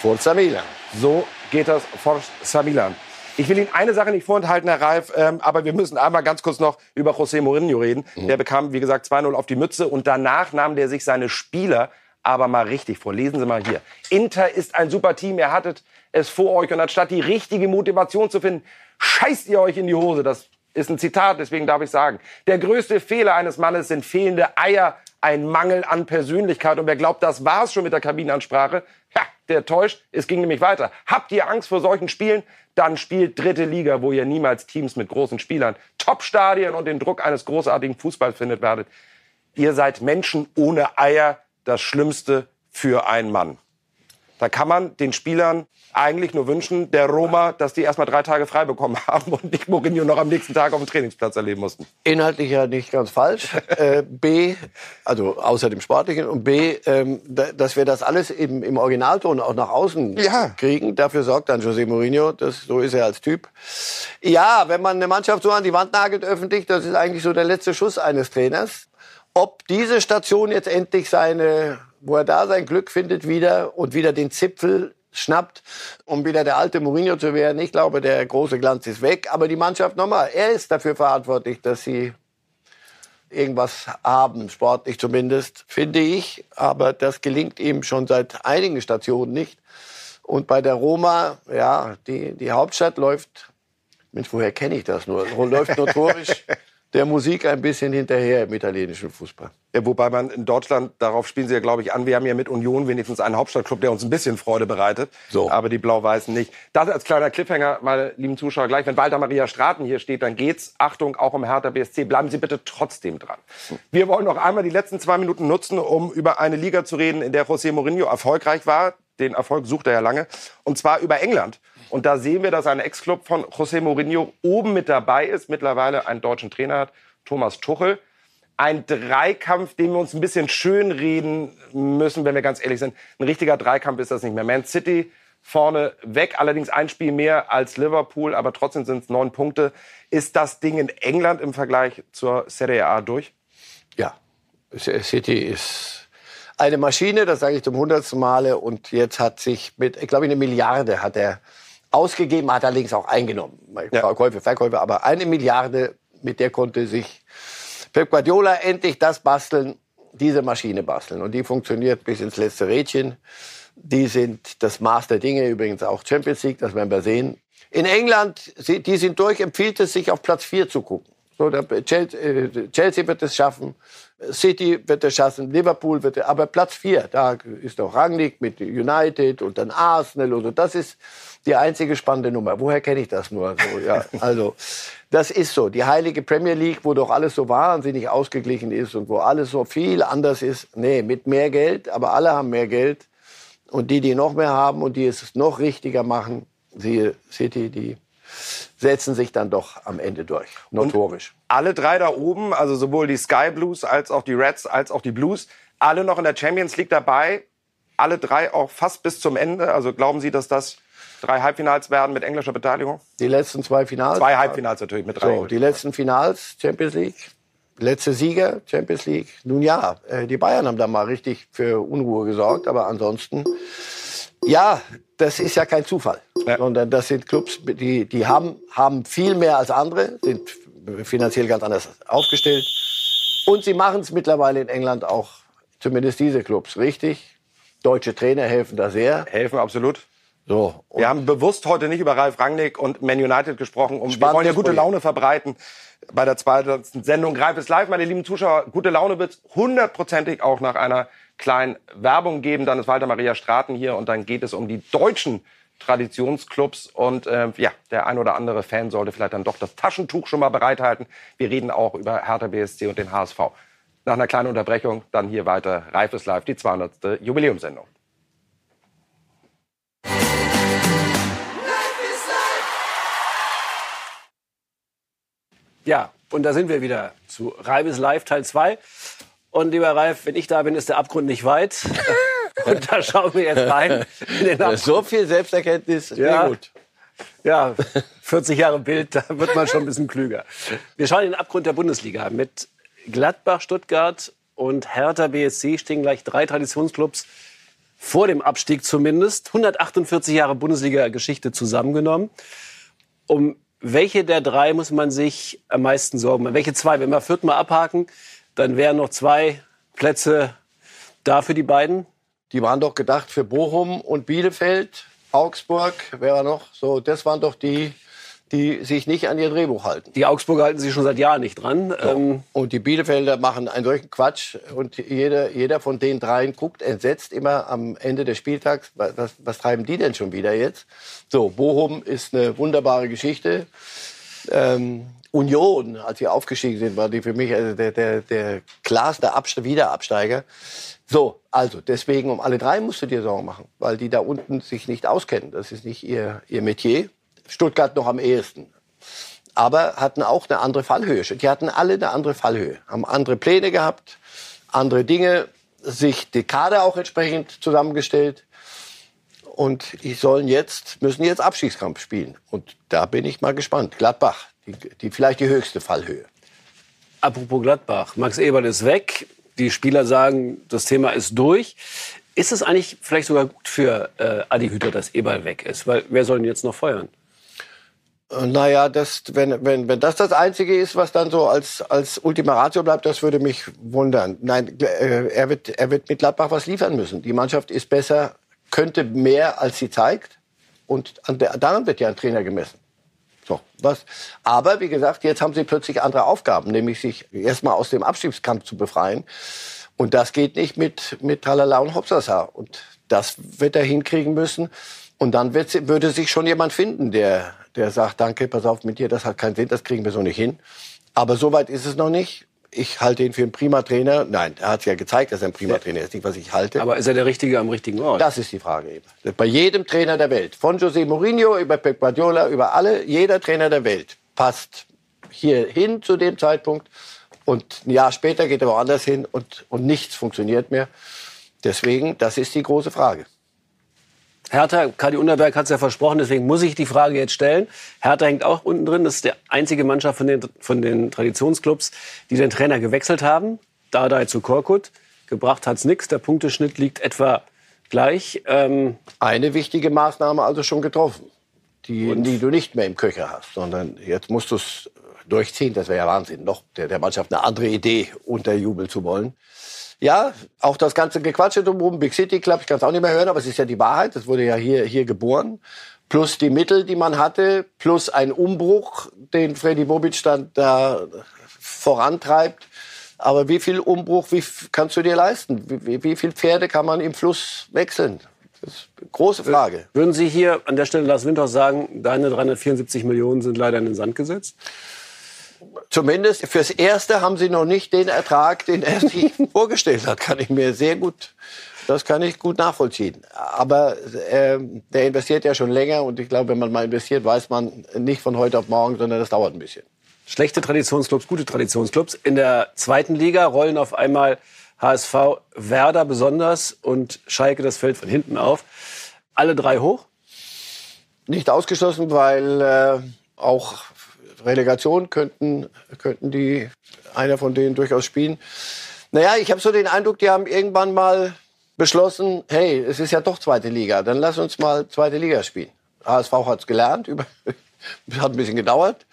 Forza Milan. So geht das Forza Milan. Ich will Ihnen eine Sache nicht vorenthalten, Herr Reif, ähm, aber wir müssen einmal ganz kurz noch über José Mourinho reden. Mhm. Der bekam, wie gesagt, 2-0 auf die Mütze und danach nahm der sich seine Spieler aber mal richtig vor. Lesen Sie mal hier. Inter ist ein super Team. Ihr hattet es vor euch. Und anstatt die richtige Motivation zu finden, scheißt ihr euch in die Hose. Das ist ein Zitat, deswegen darf ich sagen. Der größte Fehler eines Mannes sind fehlende Eier, ein Mangel an Persönlichkeit. Und wer glaubt, das war's schon mit der Kabinenansprache, der täuscht. Es ging nämlich weiter. Habt ihr Angst vor solchen Spielen? Dann spielt dritte Liga, wo ihr niemals Teams mit großen Spielern, Top-Stadien und den Druck eines großartigen Fußballs findet werdet. Ihr seid Menschen ohne Eier, das Schlimmste für einen Mann. Da kann man den Spielern eigentlich nur wünschen, der Roma, dass die erst mal drei Tage frei bekommen haben und nicht Mourinho noch am nächsten Tag auf dem Trainingsplatz erleben mussten. Inhaltlich ja nicht ganz falsch. äh, B, also außer dem Sportlichen. Und B, ähm, dass wir das alles im, im Originalton auch nach außen ja. kriegen. Dafür sorgt dann José Mourinho. Das, so ist er als Typ. Ja, wenn man eine Mannschaft so an die Wand nagelt öffentlich, das ist eigentlich so der letzte Schuss eines Trainers. Ob diese Station jetzt endlich seine, wo er da sein Glück findet wieder und wieder den Zipfel schnappt, um wieder der alte Mourinho zu werden. Ich glaube, der große Glanz ist weg. Aber die Mannschaft nochmal, er ist dafür verantwortlich, dass sie irgendwas haben, sportlich zumindest, finde ich. Aber das gelingt ihm schon seit einigen Stationen nicht. Und bei der Roma, ja, die, die Hauptstadt läuft, Mensch, woher kenne ich das nur? Läuft notorisch der Musik ein bisschen hinterher im italienischen Fußball. Wobei man in Deutschland, darauf spielen sie ja, glaube ich, an, wir haben ja mit Union wenigstens einen Hauptstadtclub, der uns ein bisschen Freude bereitet. So. Aber die Blau-Weißen nicht. Das als kleiner Cliffhanger, meine lieben Zuschauer, gleich, wenn Walter Maria Straten hier steht, dann geht's, Achtung, auch um Hertha BSC. Bleiben Sie bitte trotzdem dran. Wir wollen noch einmal die letzten zwei Minuten nutzen, um über eine Liga zu reden, in der José Mourinho erfolgreich war. Den Erfolg sucht er ja lange. Und zwar über England. Und da sehen wir, dass ein Ex-Club von José Mourinho oben mit dabei ist, mittlerweile einen deutschen Trainer hat, Thomas Tuchel. Ein Dreikampf, den wir uns ein bisschen schön reden müssen, wenn wir ganz ehrlich sind. Ein richtiger Dreikampf ist das nicht mehr. Man City vorne weg, allerdings ein Spiel mehr als Liverpool, aber trotzdem sind es neun Punkte. Ist das Ding in England im Vergleich zur Serie A durch? Ja, City ist eine Maschine, das sage ich zum hundertsten Male. Und jetzt hat sich mit, ich glaube, eine Milliarde hat er ausgegeben, hat allerdings auch eingenommen. Ja. Käufe, Verkäufe, aber eine Milliarde, mit der konnte sich Pep Guardiola endlich das basteln, diese Maschine basteln. Und die funktioniert bis ins letzte Rädchen. Die sind das Maß der Dinge, übrigens auch Champions League, das werden wir sehen. In England, die sind durch, empfiehlt es sich auf Platz 4 zu gucken. So, der Chelsea, äh, Chelsea wird es schaffen, City wird es schaffen, Liverpool wird es, aber Platz 4, da ist doch Rangnick mit United und dann Arsenal so. Das ist die einzige spannende Nummer. Woher kenne ich das nur? So, ja, also, das ist so. Die heilige Premier League, wo doch alles so wahnsinnig ausgeglichen ist und wo alles so viel anders ist. Nee, mit mehr Geld, aber alle haben mehr Geld. Und die, die noch mehr haben und die es noch richtiger machen, siehe City, die setzen sich dann doch am Ende durch. Notorisch. alle drei da oben, also sowohl die Sky Blues als auch die Reds als auch die Blues, alle noch in der Champions League dabei. Alle drei auch fast bis zum Ende. Also glauben Sie, dass das drei Halbfinals werden mit englischer Beteiligung? Die letzten zwei Finals. Zwei Halbfinals natürlich mit drei. So, die letzten Finals Champions League. Letzte Sieger Champions League. Nun ja, äh, die Bayern haben da mal richtig für Unruhe gesorgt, aber ansonsten, ja, das ist ja kein Zufall, Ja. sondern das sind Clubs, die, die haben, haben viel mehr als andere, sind finanziell ganz anders aufgestellt. Und sie machen es mittlerweile in England auch, zumindest diese Clubs, richtig. Deutsche Trainer helfen da sehr. Helfen absolut. So, Wir haben bewusst heute nicht über Ralf Rangnick und Man United gesprochen, um wir wollen ja gute Projekt. Laune verbreiten bei der zweiten Sendung Greif ist live. Meine lieben Zuschauer, gute Laune wird hundertprozentig auch nach einer kleinen Werbung geben. Dann ist Walter Maria Straten hier und dann geht es um die deutschen Traditionsclubs und äh, ja, der ein oder andere Fan sollte vielleicht dann doch das Taschentuch schon mal bereithalten. Wir reden auch über Hertha BSC und den HSV. Nach einer kleinen Unterbrechung dann hier weiter Reif ist live, die 200. Jubiläumssendung. Ja, und da sind wir wieder zu Reibes Live Teil 2. Und lieber Ralf, wenn ich da bin, ist der Abgrund nicht weit. und da schauen wir jetzt rein in den Abgrund. so viel Selbsterkenntnis, sehr Ja. gut. Ja, 40 Jahre Bild, da wird man schon ein bisschen klüger. Wir schauen in den Abgrund der Bundesliga. Mit Gladbach, Stuttgart und Hertha BSC stehen gleich drei Traditionsclubs vor dem Abstieg zumindest. 148 Jahre Bundesliga-Geschichte zusammengenommen. Um welche der drei muss man sich am meisten Sorgen machen? Welche zwei? Wenn wir mal abhaken, dann wären noch zwei Plätze da für die beiden. Die waren doch gedacht für Bochum und Bielefeld, Augsburg, war noch? So, das waren doch die, die sich nicht an ihr Drehbuch halten. Die Augsburger halten sich schon seit Jahren nicht dran. Ähm, Und die Bielefelder machen einen solchen Quatsch. Und jeder, jeder von den dreien guckt entsetzt immer am Ende des Spieltags, was, was treiben die denn schon wieder jetzt? So, Bochum ist eine wunderbare Geschichte. Ähm, Union, als sie aufgestiegen sind, war die für mich also der, der, der klarste Abste Wiederabsteiger. So, also deswegen um alle drei musst du dir Sorgen machen, weil die da unten sich nicht auskennen. Das ist nicht ihr, ihr Metier. Stuttgart noch am ehesten aber hatten auch eine andere Fallhöhe. Die hatten alle eine andere Fallhöhe, haben andere Pläne gehabt, andere Dinge, sich die Kader auch entsprechend zusammengestellt. Und die sollen jetzt, müssen jetzt Abstiegskampf spielen. Und da bin ich mal gespannt. Gladbach, die, die vielleicht die höchste Fallhöhe. Apropos Gladbach, Max Eberl ist weg. Die Spieler sagen, das Thema ist durch. Ist es eigentlich vielleicht sogar gut für äh, Adi Hütter, dass Eberl weg ist? Weil wer soll ihn jetzt noch feuern? Äh, Naja, das, wenn, wenn, wenn das das Einzige ist, was dann so als, als Ultima Ratio bleibt, das würde mich wundern. Nein, äh, er wird, er wird mit Gladbach was liefern müssen. Die Mannschaft ist besser, könnte mehr, als sie zeigt. Und an der, daran wird ja ein Trainer gemessen. So, was? Aber wie gesagt, jetzt haben sie plötzlich andere Aufgaben, nämlich sich erstmal aus dem Abstiegskampf zu befreien. Und das geht nicht mit, mit Tralala und Hopsasa. Und das wird er hinkriegen müssen. Und dann wird, würde sich schon jemand finden, der, der sagt, danke, pass auf mit dir, das hat keinen Sinn, das kriegen wir so nicht hin. Aber so weit ist es noch nicht. Ich halte ihn für einen prima Trainer. Nein, er hat ja gezeigt, dass er ein prima Trainer ist, nicht was ich halte. Aber ist er der Richtige am richtigen Ort? Das ist die Frage eben. Bei jedem Trainer der Welt, von José Mourinho über Pep Guardiola, über alle, jeder Trainer der Welt passt hier hin zu dem Zeitpunkt und ein Jahr später geht er woanders hin und, und nichts funktioniert mehr. Deswegen, das ist die große Frage. Hertha, Kadi Unterberg hat es ja versprochen, deswegen muss ich die Frage jetzt stellen. Hertha hängt auch unten drin. Das ist die einzige Mannschaft von den, von den Traditionsclubs, die den Trainer gewechselt haben. Dardai zu Korkut. Gebracht hat's nichts. Der Punkteschnitt liegt etwa gleich. Ähm, Eine wichtige Maßnahme also schon getroffen, die, die du nicht mehr im Köcher hast, sondern jetzt musst du es durchziehen. Das wäre ja Wahnsinn, noch der, der Mannschaft eine andere Idee unterjubeln zu wollen. Ja, auch das ganze Gequatsche drumherum, Big City Club, ich kann es auch nicht mehr hören, aber es ist ja die Wahrheit, das wurde ja hier, hier geboren. Plus die Mittel, die man hatte, plus ein Umbruch, den Freddy Bobic dann da vorantreibt. Aber wie viel Umbruch wie kannst du dir leisten? Wie, wie, wie viel Pferde kann man im Fluss wechseln? Das ist eine große Frage. würden Sie hier an der Stelle Lars Winters sagen, deine 374 Millionen sind leider in den Sand gesetzt? Zumindest fürs Erste haben sie noch nicht den Ertrag, den er sich vorgestellt hat. Kann ich mir sehr gut, das kann ich gut nachvollziehen. Aber ähm, der investiert ja schon länger und ich glaube, wenn man mal investiert, weiß man nicht von heute auf morgen, sondern das dauert ein bisschen. Schlechte Traditionsclubs, gute Traditionsclubs. In der zweiten Liga rollen auf einmal HSV, Werder besonders und Schalke, das fällt von hinten auf. Alle drei hoch. Nicht ausgeschlossen, weil äh, auch Relegation könnten, könnten die einer von denen durchaus spielen. Naja, ich habe so den Eindruck, die haben irgendwann mal beschlossen, hey, es ist ja doch zweite Liga, dann lass uns mal zweite Liga spielen. HSV hat es gelernt, über, hat ein bisschen gedauert.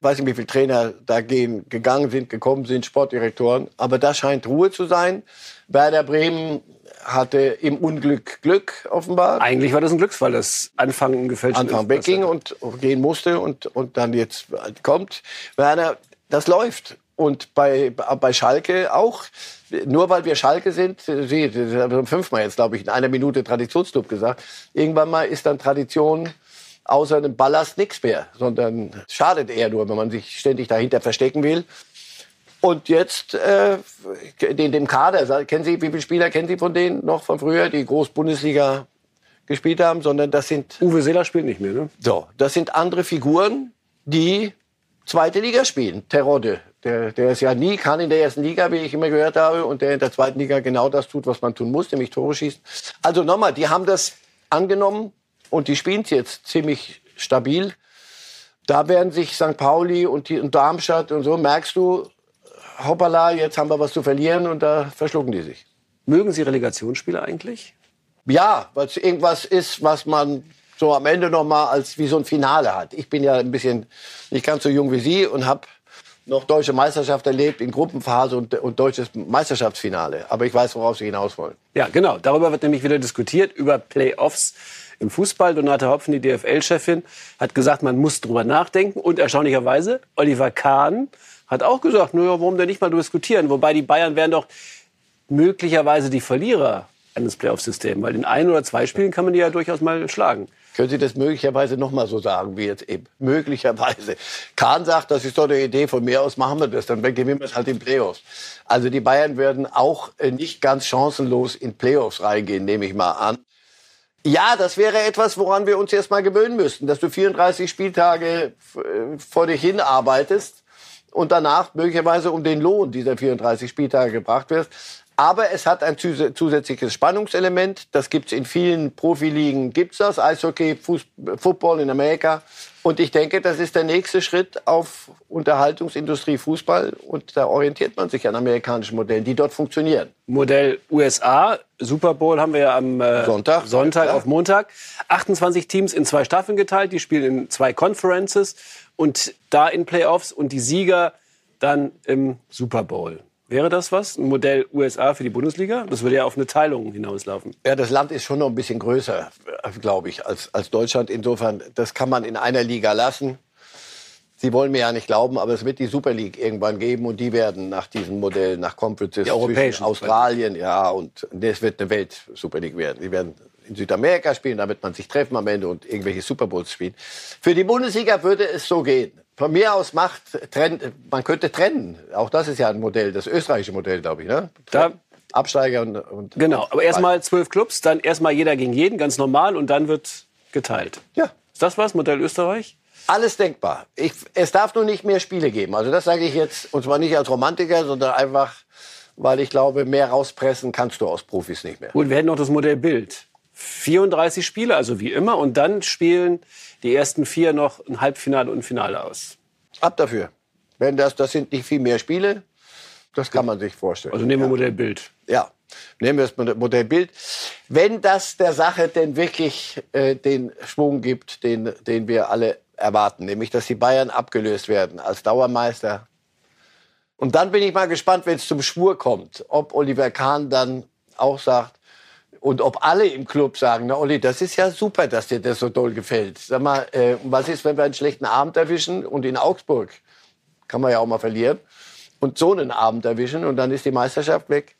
Weiß nicht, wie viele Trainer da gehen, gegangen sind, gekommen sind, Sportdirektoren. Aber da scheint Ruhe zu sein. Werder Bremen hatte im Unglück Glück offenbar. Eigentlich war das ein Glücksfall, dass Anfang ein gefälschten Anfang wegging und gehen musste und, und dann jetzt kommt. Werner, das läuft. Und bei, bei Schalke auch. Nur weil wir Schalke sind, Sie, das haben wir fünfmal jetzt, glaube ich, in einer Minute Traditionsclub gesagt, irgendwann mal ist dann Tradition außer einem Ballast nichts mehr, sondern schadet eher nur, wenn man sich ständig dahinter verstecken will. Und jetzt äh, in dem Kader, kennen Sie, wie viele Spieler kennen Sie von denen noch von früher, die Groß-Bundesliga gespielt haben, sondern das sind Uwe Seeler spielt nicht mehr, ne? so, das sind andere Figuren, die zweite Liga spielen. Terodde, der, der es ja nie kann in der ersten Liga, wie ich immer gehört habe, und der in der zweiten Liga genau das tut, was man tun muss, nämlich Tore schießen. Also nochmal, die haben das angenommen und die spielen es jetzt ziemlich stabil. Da werden sich St. Pauli und, die, und Darmstadt und so, merkst du, hoppala, jetzt haben wir was zu verlieren und da verschlucken die sich. Mögen Sie Relegationsspiele eigentlich? Ja, weil es irgendwas ist, was man so am Ende noch mal als wie so ein Finale hat. Ich bin ja ein bisschen nicht ganz so jung wie Sie und habe noch deutsche Meisterschaft erlebt in Gruppenphase und, und deutsches Meisterschaftsfinale. Aber ich weiß, worauf Sie hinaus wollen. Ja, genau. Darüber wird nämlich wieder diskutiert, über Playoffs im Fußball. Donate Hopfen, die DFL-Chefin, hat gesagt, man muss drüber nachdenken. Und erstaunlicherweise, Oliver Kahn hat auch gesagt, naja, warum denn nicht mal diskutieren? Wobei die Bayern wären doch möglicherweise die Verlierer eines Playoff-Systems. Weil in ein oder zwei Spielen kann man die ja durchaus mal schlagen. Können Sie das möglicherweise noch mal so sagen wie jetzt eben? Möglicherweise. Kahn sagt, das ist doch eine Idee, von mir aus machen wir das, dann gewinnen wir es halt in Playoffs. Also die Bayern werden auch äh, nicht ganz chancenlos in Playoffs reingehen, nehme ich mal an. Ja, das wäre etwas, woran wir uns erst mal gewöhnen müssten, dass du 34 Spieltage äh, vor dich hin arbeitest und danach möglicherweise um den Lohn dieser 34 Spieltage gebracht wirst. Aber es hat ein zus- zusätzliches Spannungselement. Das gibt's in vielen Profiligen, gibt's das. Eishockey, Fuß, Football in Amerika. Und ich denke, das ist der nächste Schritt auf Unterhaltungsindustrie Fußball. Und da orientiert man sich an amerikanischen Modellen, die dort funktionieren. Modell USA, Super Bowl haben wir ja am äh, Sonntag. Sonntag Ja. auf Montag. 28 Teams in zwei Staffeln geteilt, die spielen in zwei Conferences und da in Playoffs und die Sieger dann im Super Bowl. Wäre das was? Ein Modell USA für die Bundesliga? Das würde ja auf eine Teilung hinauslaufen. Ja, das Land ist schon noch ein bisschen größer, glaube ich, als, als Deutschland. Insofern, das kann man in einer Liga lassen. Sie wollen mir ja nicht glauben, aber es wird die Super League irgendwann geben und die werden nach diesem Modell, nach Conferences zwischen Australien, ja, und es wird eine Welt Super League werden. Die werden in Südamerika spielen, da wird man sich treffen am Ende und irgendwelche Super Bowls spielen. Für die Bundesliga würde es so gehen. Von mir aus macht, trennt, man könnte trennen. Auch das ist ja ein Modell, das österreichische Modell, glaube ich, ne? Da- Absteiger und, und Genau, aber erstmal zwölf Clubs, dann erstmal jeder gegen jeden, ganz normal, und dann wird geteilt. Ja. Ist das was, Modell Österreich? Alles denkbar. Ich, es darf nur nicht mehr Spiele geben. Also das sage ich jetzt, und zwar nicht als Romantiker, sondern einfach, weil ich glaube, mehr rauspressen kannst du aus Profis nicht mehr. Gut, wir hätten noch das Modell Bild. 34 Spiele, also wie immer, und dann spielen die ersten vier noch ein Halbfinale und ein Finale aus. Ab dafür. Wenn das, das sind nicht viel mehr Spiele, das kann man sich vorstellen. Also nehmen wir Modell Bild. Ja, nehmen wir das Mod- Modell Bild. Wenn das der Sache denn wirklich äh, den Schwung gibt, den, den wir alle erwarten, nämlich dass die Bayern abgelöst werden als Dauermeister. Und dann bin ich mal gespannt, wenn es zum Schwur kommt, ob Oliver Kahn dann auch sagt, und ob alle im Club sagen, na Olli, das ist ja super, dass dir das so doll gefällt. Sag mal, äh, was ist, wenn wir einen schlechten Abend erwischen und in Augsburg kann man ja auch mal verlieren und so einen Abend erwischen und dann ist die Meisterschaft weg.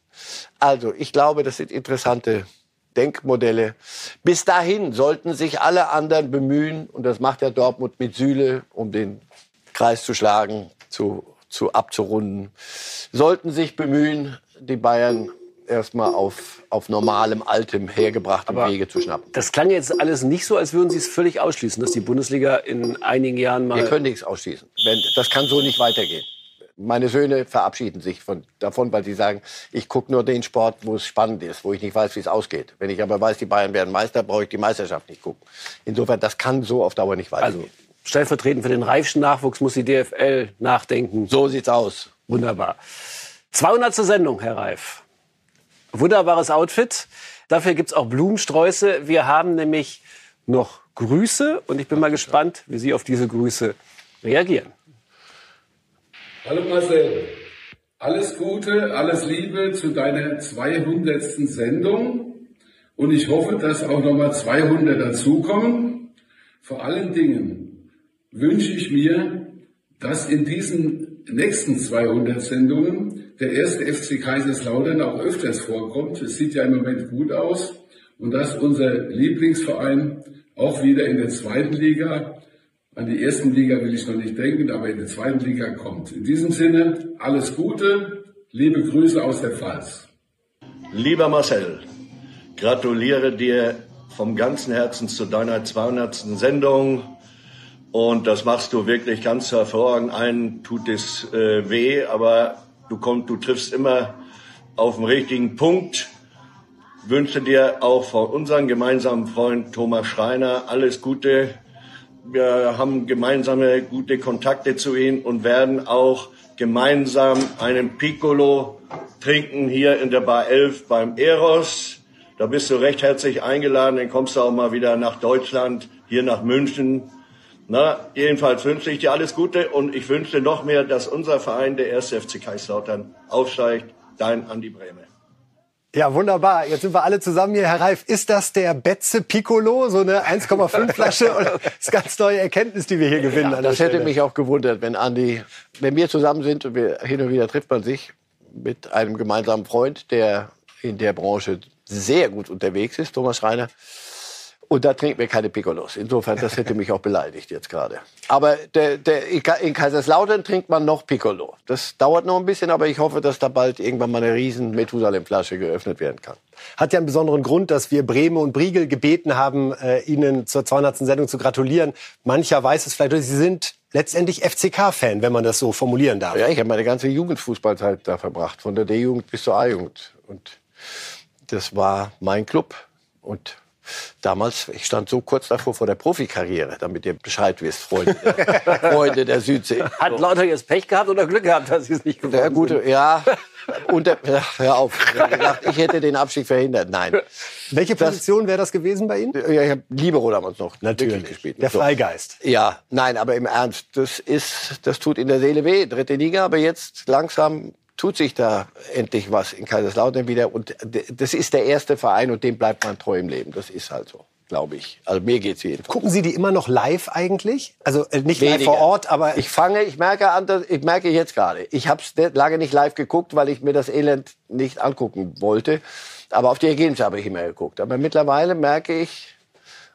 Also, ich glaube, das sind interessante Denkmodelle. Bis dahin sollten sich alle anderen bemühen, und das macht ja Dortmund mit Süle, um den Kreis zu schlagen, zu, zu abzurunden, sollten sich bemühen, die Bayern erstmal auf, auf normalem, altem, hergebrachtem Wege zu schnappen. Das klang jetzt alles nicht so, als würden Sie es völlig ausschließen, dass die Bundesliga in einigen Jahren mal. Wir können nichts ausschließen. Wenn, das kann so nicht weitergehen. Meine Söhne verabschieden sich von, davon, weil sie sagen, ich gucke nur den Sport, wo es spannend ist, wo ich nicht weiß, wie es ausgeht. Wenn ich aber weiß, die Bayern werden Meister, brauche ich die Meisterschaft nicht gucken. Insofern, das kann so auf Dauer nicht weitergehen. also stellvertretend für den reifschen Nachwuchs muss die DFL nachdenken. so sieht's aus. Wunderbar. 200. Sendung, Herr Reif. Wunderbares Outfit. Dafür gibt's auch Blumensträuße. Wir haben nämlich noch Grüße und ich bin mal gespannt, wie Sie auf diese Grüße reagieren. Hallo Marcel, alles Gute, alles Liebe zu deiner 200. Sendung und ich hoffe, dass auch nochmal 200 dazukommen. Vor allen Dingen wünsche ich mir, dass in diesen nächsten 200 Sendungen der erste FC Kaiserslautern auch öfters vorkommt. Es sieht ja im Moment gut aus und dass unser Lieblingsverein auch wieder in der zweiten Liga an die ersten Liga will ich noch nicht denken, aber in der zweiten Liga kommt. In diesem Sinne, alles Gute, liebe Grüße aus der Pfalz. Lieber Marcel, gratuliere dir vom ganzen Herzen zu deiner 200. Sendung. Und das machst du wirklich ganz hervorragend. Einen tut es äh, weh, aber du, kommst, du triffst immer auf den richtigen Punkt. Wünsche dir auch von unserem gemeinsamen Freund Thomas Schreiner alles Gute. Wir haben gemeinsame gute Kontakte zu ihm und werden auch gemeinsam einen Piccolo trinken hier in der Bar 11 beim Eros. Da bist du recht herzlich eingeladen. Dann kommst du auch mal wieder nach Deutschland, hier nach München. Na, jedenfalls wünsche ich dir alles Gute und ich wünsche noch mehr, dass unser Verein, der 1. FC Kaiserslautern, aufsteigt. Dein Andi Brehme. Ja, wunderbar. Jetzt sind wir alle zusammen hier. Herr Reif, ist das der Betze Piccolo, so eine 1,5 Flasche? Oder ist ganz neue Erkenntnis, die wir hier gewinnen Ja, das hätte Stelle. mich auch gewundert, wenn Andi, wenn wir zusammen sind und wir, hin und wieder trifft man sich mit einem gemeinsamen Freund, der in der Branche sehr gut unterwegs ist, Thomas Schreiner. Und da trinken wir keine Piccolos. Insofern, das hätte mich auch beleidigt jetzt gerade. Aber der, der, in Kaiserslautern trinkt man noch Piccolo. Das dauert noch ein bisschen, aber ich hoffe, dass da bald irgendwann mal eine riesen Methusalem-Flasche geöffnet werden kann. Hat ja einen besonderen Grund, dass wir Breme und Briegel gebeten haben, äh, Ihnen zur 200. Sendung zu gratulieren. Mancher weiß es vielleicht, Sie sind letztendlich FCK-Fan, wenn man das so formulieren darf. Ja, ich habe meine ganze Jugendfußballzeit da verbracht, von der D-Jugend bis zur A-Jugend. Und das war mein Club. Und damals, ich stand so kurz davor vor der Profikarriere, damit ihr Bescheid wisst, Freunde der, Freunde der Südsee. Hat Lauter jetzt Pech gehabt oder Glück gehabt, dass Sie es nicht geworden Der gute, sind? ja, und der, ja, hör auf. Ich hab gedacht, ich hätte den Abstieg verhindert. Nein. Welche Position wäre das gewesen bei Ihnen? Ja, ich habe Libero damals noch Natürlich. gespielt. Der So. Freigeist. Ja, nein, aber im Ernst, das ist, das tut in der Seele weh, dritte Liga, aber jetzt langsam tut sich da endlich was in Kaiserslautern wieder und das ist der erste Verein und dem bleibt man treu im Leben. Das ist halt so. glaube ich. Also mir geht's jedenfalls. Gucken Sie die immer noch live eigentlich? Also äh, nicht live Weniger. vor Ort, aber Ich fange, ich merke, an, ich merke jetzt gerade, ich habe es lange nicht live geguckt, weil ich mir das Elend nicht angucken wollte. Aber auf die Ergebnisse habe ich immer geguckt. Aber mittlerweile merke ich,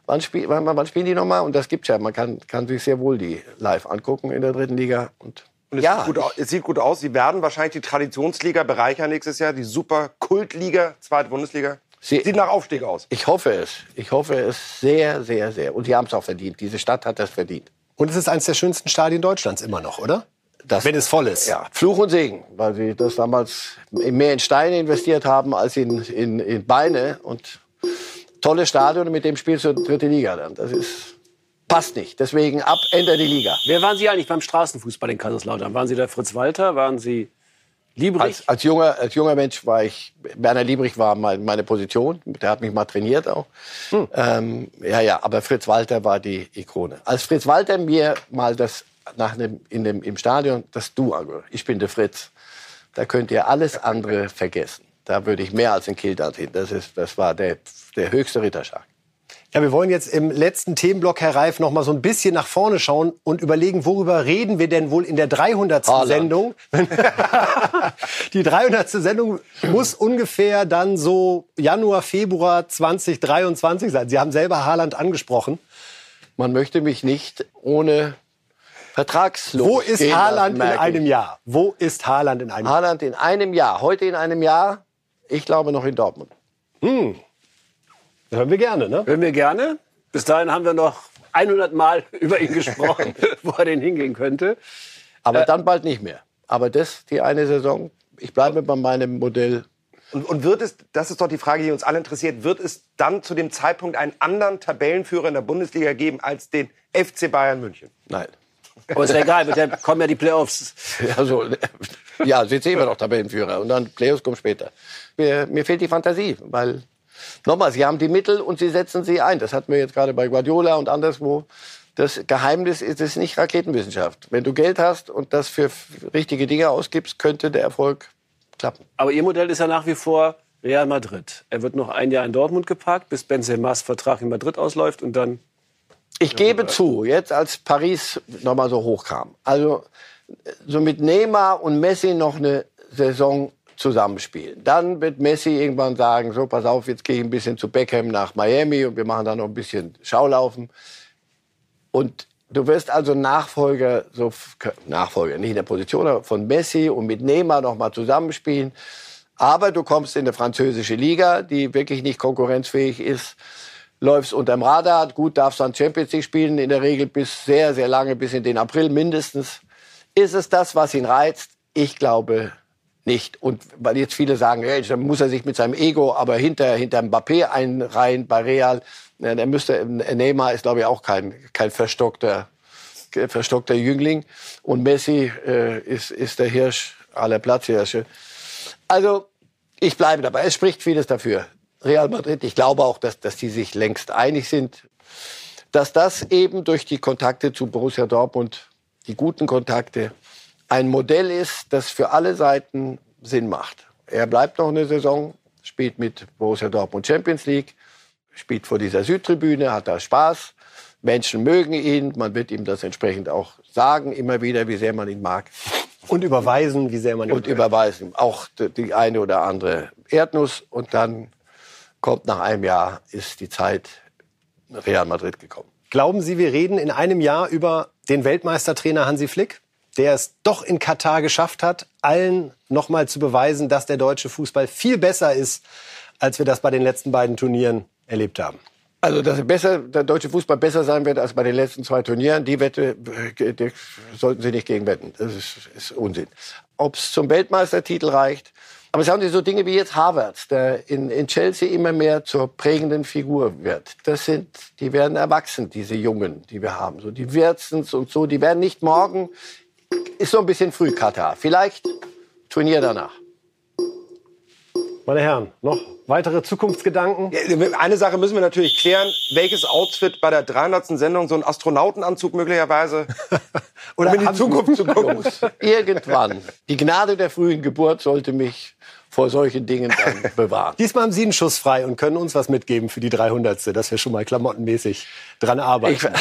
wann, spiel, wann, wann spielen die nochmal? Und das gibt's ja. Man kann, kann sich sehr wohl die live angucken in der dritten Liga. Und, Und es, ja, sieht gut, es sieht gut aus. Sie werden wahrscheinlich die Traditionsliga bereichern nächstes Jahr. Die super Kultliga, zweite Bundesliga. Sie- sieht nach Aufstieg aus. ich hoffe es. Ich hoffe es sehr, sehr, sehr. Und die haben es auch verdient. Diese Stadt hat das verdient. und es ist eines der schönsten Stadien Deutschlands immer noch, oder? Das, Wenn es voll ist. Ja, Fluch und Segen, weil sie das damals mehr in Steine investiert haben als in, in, in Beine. Und tolles Stadion, und mit dem spielst du dritte Liga dann. Das ist, passt nicht. Deswegen ab, ändert die Liga. Wer waren Sie eigentlich beim Straßenfußball in Kaiserslautern? Waren Sie der Fritz Walter? Waren Sie Liebrich? Als, als, junger, als junger Mensch war ich, Werner Liebrich war mein, meine Position. Der hat mich mal trainiert auch. Ähm, ja, ja, aber Fritz Walter war die Ikone. Als Fritz Walter mir mal das nach einem, in dem, im Stadion das Du angehört, ich bin der Fritz, da könnt ihr alles andere vergessen. Da würde ich mehr als ein Kildat hin. Das, ist, das war der, der höchste Ritterschlag. Ja, wir wollen jetzt im letzten Themenblock, Herr Reif, noch mal so ein bisschen nach vorne schauen und überlegen, worüber reden wir denn wohl in der 300. Haaland. Sendung? Die 300. Sendung muss ungefähr dann so Januar, Februar 2023 sein. Sie haben selber Haaland angesprochen. Man möchte mich nicht ohne vertragslos Wo ist Haaland in einem Jahr? Wo ist Haaland in einem Jahr? Haaland in einem Jahr, heute in einem Jahr, ich glaube noch in Dortmund. Hören wir gerne, ne? Hören wir gerne. Bis dahin haben wir noch 100 Mal über ihn gesprochen, wo er denn hingehen könnte. Aber dann bald nicht mehr. Aber das, die eine Saison, ich bleibe bei meinem Modell. Und, und wird es, das ist doch die Frage, die uns alle interessiert, wird es dann zu dem Zeitpunkt einen anderen Tabellenführer in der Bundesliga geben als den FC Bayern München? Nein. Aber ist ja egal, mit der kommen ja die Playoffs. Also, ja, sind sie immer noch Tabellenführer. Und dann Playoffs kommen später. Mir, mir fehlt die Fantasie, weil, nochmal, sie haben die Mittel und sie setzen sie ein. Das hatten wir jetzt gerade bei Guardiola und anderswo. Das Geheimnis ist es nicht Raketenwissenschaft. Wenn du Geld hast und das für richtige Dinge ausgibst, könnte der Erfolg klappen. Aber Ihr Modell ist ja nach wie vor Real Madrid. Er wird noch ein Jahr in Dortmund geparkt, bis Benzema's Vertrag in Madrid ausläuft und dann Ich gebe zu, jetzt als Paris nochmal so hochkam, also so mit Neymar und Messi noch eine Saison zusammenspielen. Dann wird Messi irgendwann sagen, so pass auf, jetzt gehe ich ein bisschen zu Beckham nach Miami und wir machen da noch ein bisschen Schaulaufen. Und du wirst also Nachfolger, so Nachfolger, nicht in der Position, aber von Messi und mit Neymar noch mal zusammenspielen. Aber du kommst in eine französische Liga, die wirklich nicht konkurrenzfähig ist. Läufst unterm Radar, gut, darfst dann Champions League spielen, in der Regel bis sehr, sehr lange, bis in den April mindestens. Ist es das, was ihn reizt? Ich glaube nicht. Und weil jetzt viele sagen, hey, dann muss er sich mit seinem Ego aber hinter, hinter Mbappé einreihen bei Real. Ja, der müsste, Neymar ist, glaube ich, auch kein, kein verstockter, verstockter Jüngling. Und Messi äh, ist, ist der Hirsch aller Platzhirsche. Also, ich bleibe dabei. Es spricht vieles dafür. Real Madrid, ich glaube auch, dass, dass die sich längst einig sind. Dass das eben durch die Kontakte zu Borussia Dortmund, die guten Kontakte, ein Modell ist, das für alle Seiten Sinn macht. Er bleibt noch eine Saison, spielt mit Borussia Dortmund Champions League, spielt vor dieser Südtribüne, hat da Spaß. Menschen mögen ihn, man wird ihm das entsprechend auch sagen, immer wieder, wie sehr man ihn mag. Und überweisen, wie sehr man ihn Und überweisen auch die- die eine oder andere Erdnuss. Und dann kommt nach einem Jahr, ist die Zeit Real Madrid gekommen. Glauben Sie, wir reden in einem Jahr über den Weltmeistertrainer Hansi Flick, der es doch in Katar geschafft hat, allen nochmal zu beweisen, dass der deutsche Fußball viel besser ist, als wir das bei den letzten beiden Turnieren erlebt haben? Also, dass er besser, der deutsche Fußball besser sein wird als bei den letzten zwei Turnieren, die Wette äh, die sollten Sie nicht gegen wetten. Das ist, ist Unsinn. Ob es zum Weltmeistertitel reicht. Aber schauen Sie, so Dinge wie jetzt Harvard, der in, in Chelsea immer mehr zur prägenden Figur wird. Das sind, die werden erwachsen, diese Jungen, die wir haben. So, die Wirtzens und so, die werden nicht morgen, ist so ein bisschen früh Katar. Vielleicht Turnier danach. Meine Herren, noch weitere Zukunftsgedanken? Eine Sache müssen wir natürlich klären. Welches Outfit bei der 300. Sendung, so ein Astronautenanzug möglicherweise, um in die Zukunft zu gucken? Irgendwann. Die Gnade der frühen Geburt sollte mich vor solchen Dingen dann bewahren. Diesmal haben Sie einen Schuss frei und können uns was mitgeben für die 300. Dass wir schon mal klamottenmäßig dran arbeiten.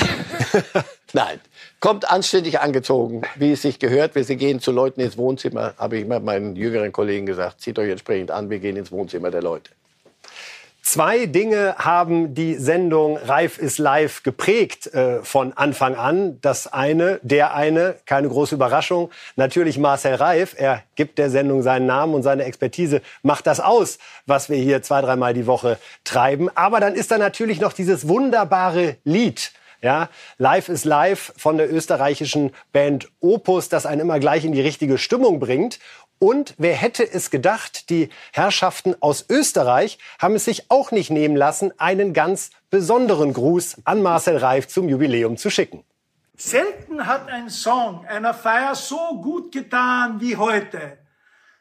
Nein, kommt anständig angezogen, wie es sich gehört. Wir gehen zu Leuten ins Wohnzimmer, habe ich mal meinen jüngeren Kollegen gesagt. Zieht euch entsprechend an, wir gehen ins Wohnzimmer der Leute. Zwei Dinge haben die Sendung Reif ist live geprägt äh, von Anfang an. Das eine, der eine, keine große Überraschung, natürlich Marcel Reif. Er gibt der Sendung seinen Namen und seine Expertise macht das aus, was wir hier zwei, dreimal die Woche treiben. Aber dann ist da natürlich noch dieses wunderbare Lied. Ja, Live is Live von der österreichischen Band Opus, das einen immer gleich in die richtige Stimmung bringt. Und wer hätte es gedacht, die Herrschaften aus Österreich haben es sich auch nicht nehmen lassen, einen ganz besonderen Gruß an Marcel Reif zum Jubiläum zu schicken. Selten hat ein Song einer Feier so gut getan wie heute.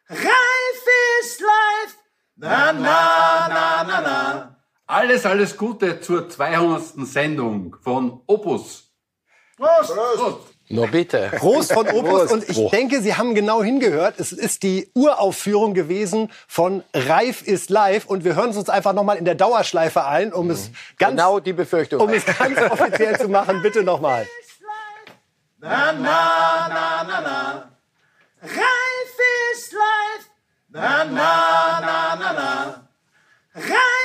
Reif ist live, na na na na na. Alles, alles Gute zur 200. Sendung von Opus. Prost. Prost. No bitte. Prost von Opus. Und ich denke, Sie haben genau hingehört. Es ist die Uraufführung gewesen von Reif ist live. Und wir hören es uns einfach nochmal in der Dauerschleife ein, um es ganz, genau die Befürchtung. um es ganz offiziell zu machen. Bitte nochmal. Na, na, na, na, na. Reif ist live. Na, na, na, na, na. Reif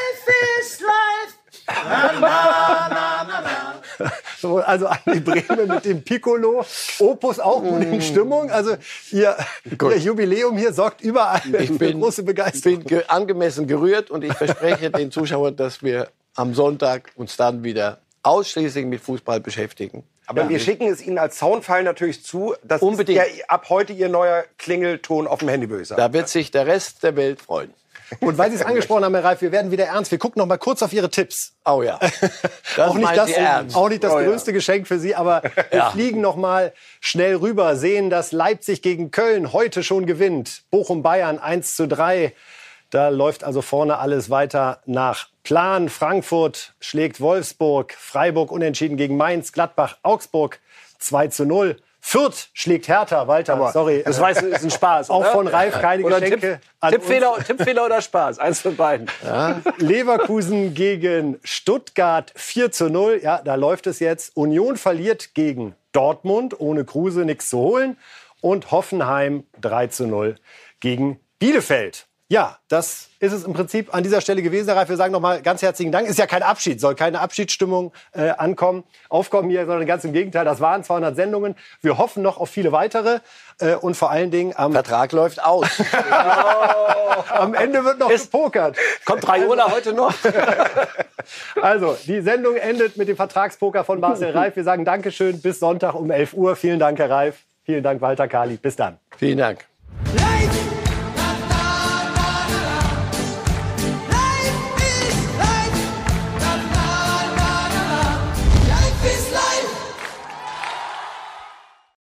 ist live. Na, na, na, na, na. So, also Andi Brehme mit dem Piccolo, Opus auch gut in Stimmung. Also ihr, ihr Jubiläum hier sorgt überall Ich für bin, große Begeisterung. bin ge angemessen gerührt und ich verspreche den Zuschauern, dass wir am Sonntag uns dann wieder ausschließlich mit Fußball beschäftigen. Aber wir schicken es Ihnen als Soundfile natürlich zu. Das Unbedingt. ist ja ab heute Ihr neuer Klingelton auf dem Handy, würde ich sagen. Da wird sich der Rest der Welt freuen. Und weil Sie es angesprochen haben, Herr Reif, wir werden wieder ernst. Wir gucken noch mal kurz auf Ihre Tipps. Oh ja. Das auch nicht das, Sie ernst. auch nicht das Oh ja. größte Geschenk für Sie, aber wir Ja. fliegen noch mal schnell rüber, sehen, dass Leipzig gegen Köln heute schon gewinnt. Bochum Bayern 1 zu 3. Da läuft also vorne alles weiter nach Plan. Frankfurt schlägt Wolfsburg, Freiburg unentschieden gegen Mainz, Gladbach, Augsburg 2 zu 0. Fürth schlägt Hertha, Walter, sorry. Das weiß ist ein Spaß. Auch oder? von Reif keine Oder Geschenke. Tipp, Tippfehler, Tippfehler oder Spaß? Eins von beiden. Leverkusen gegen Stuttgart 4 zu 0. Ja, da läuft es jetzt. Union verliert gegen Dortmund, ohne Kruse nichts zu holen. Und Hoffenheim 3 zu 0 gegen Bielefeld. Ja, das ist es im Prinzip an dieser Stelle gewesen. Herr Reif, wir sagen nochmal ganz herzlichen Dank. Ist ja kein Abschied, soll keine Abschiedsstimmung äh, ankommen, aufkommen hier, sondern ganz im Gegenteil. Das waren 200 Sendungen. Wir hoffen noch auf viele weitere äh, und vor allen Dingen am, Vertrag läuft aus. am Ende wird noch gepokert. Kommt Raiola heute noch? Also, die Sendung endet mit dem Vertragspoker von Marcel Reif. Wir sagen Dankeschön bis Sonntag um 11 Uhr. Vielen Dank, Herr Reif. Vielen Dank, Walter Kali. Bis dann. Vielen Dank. Life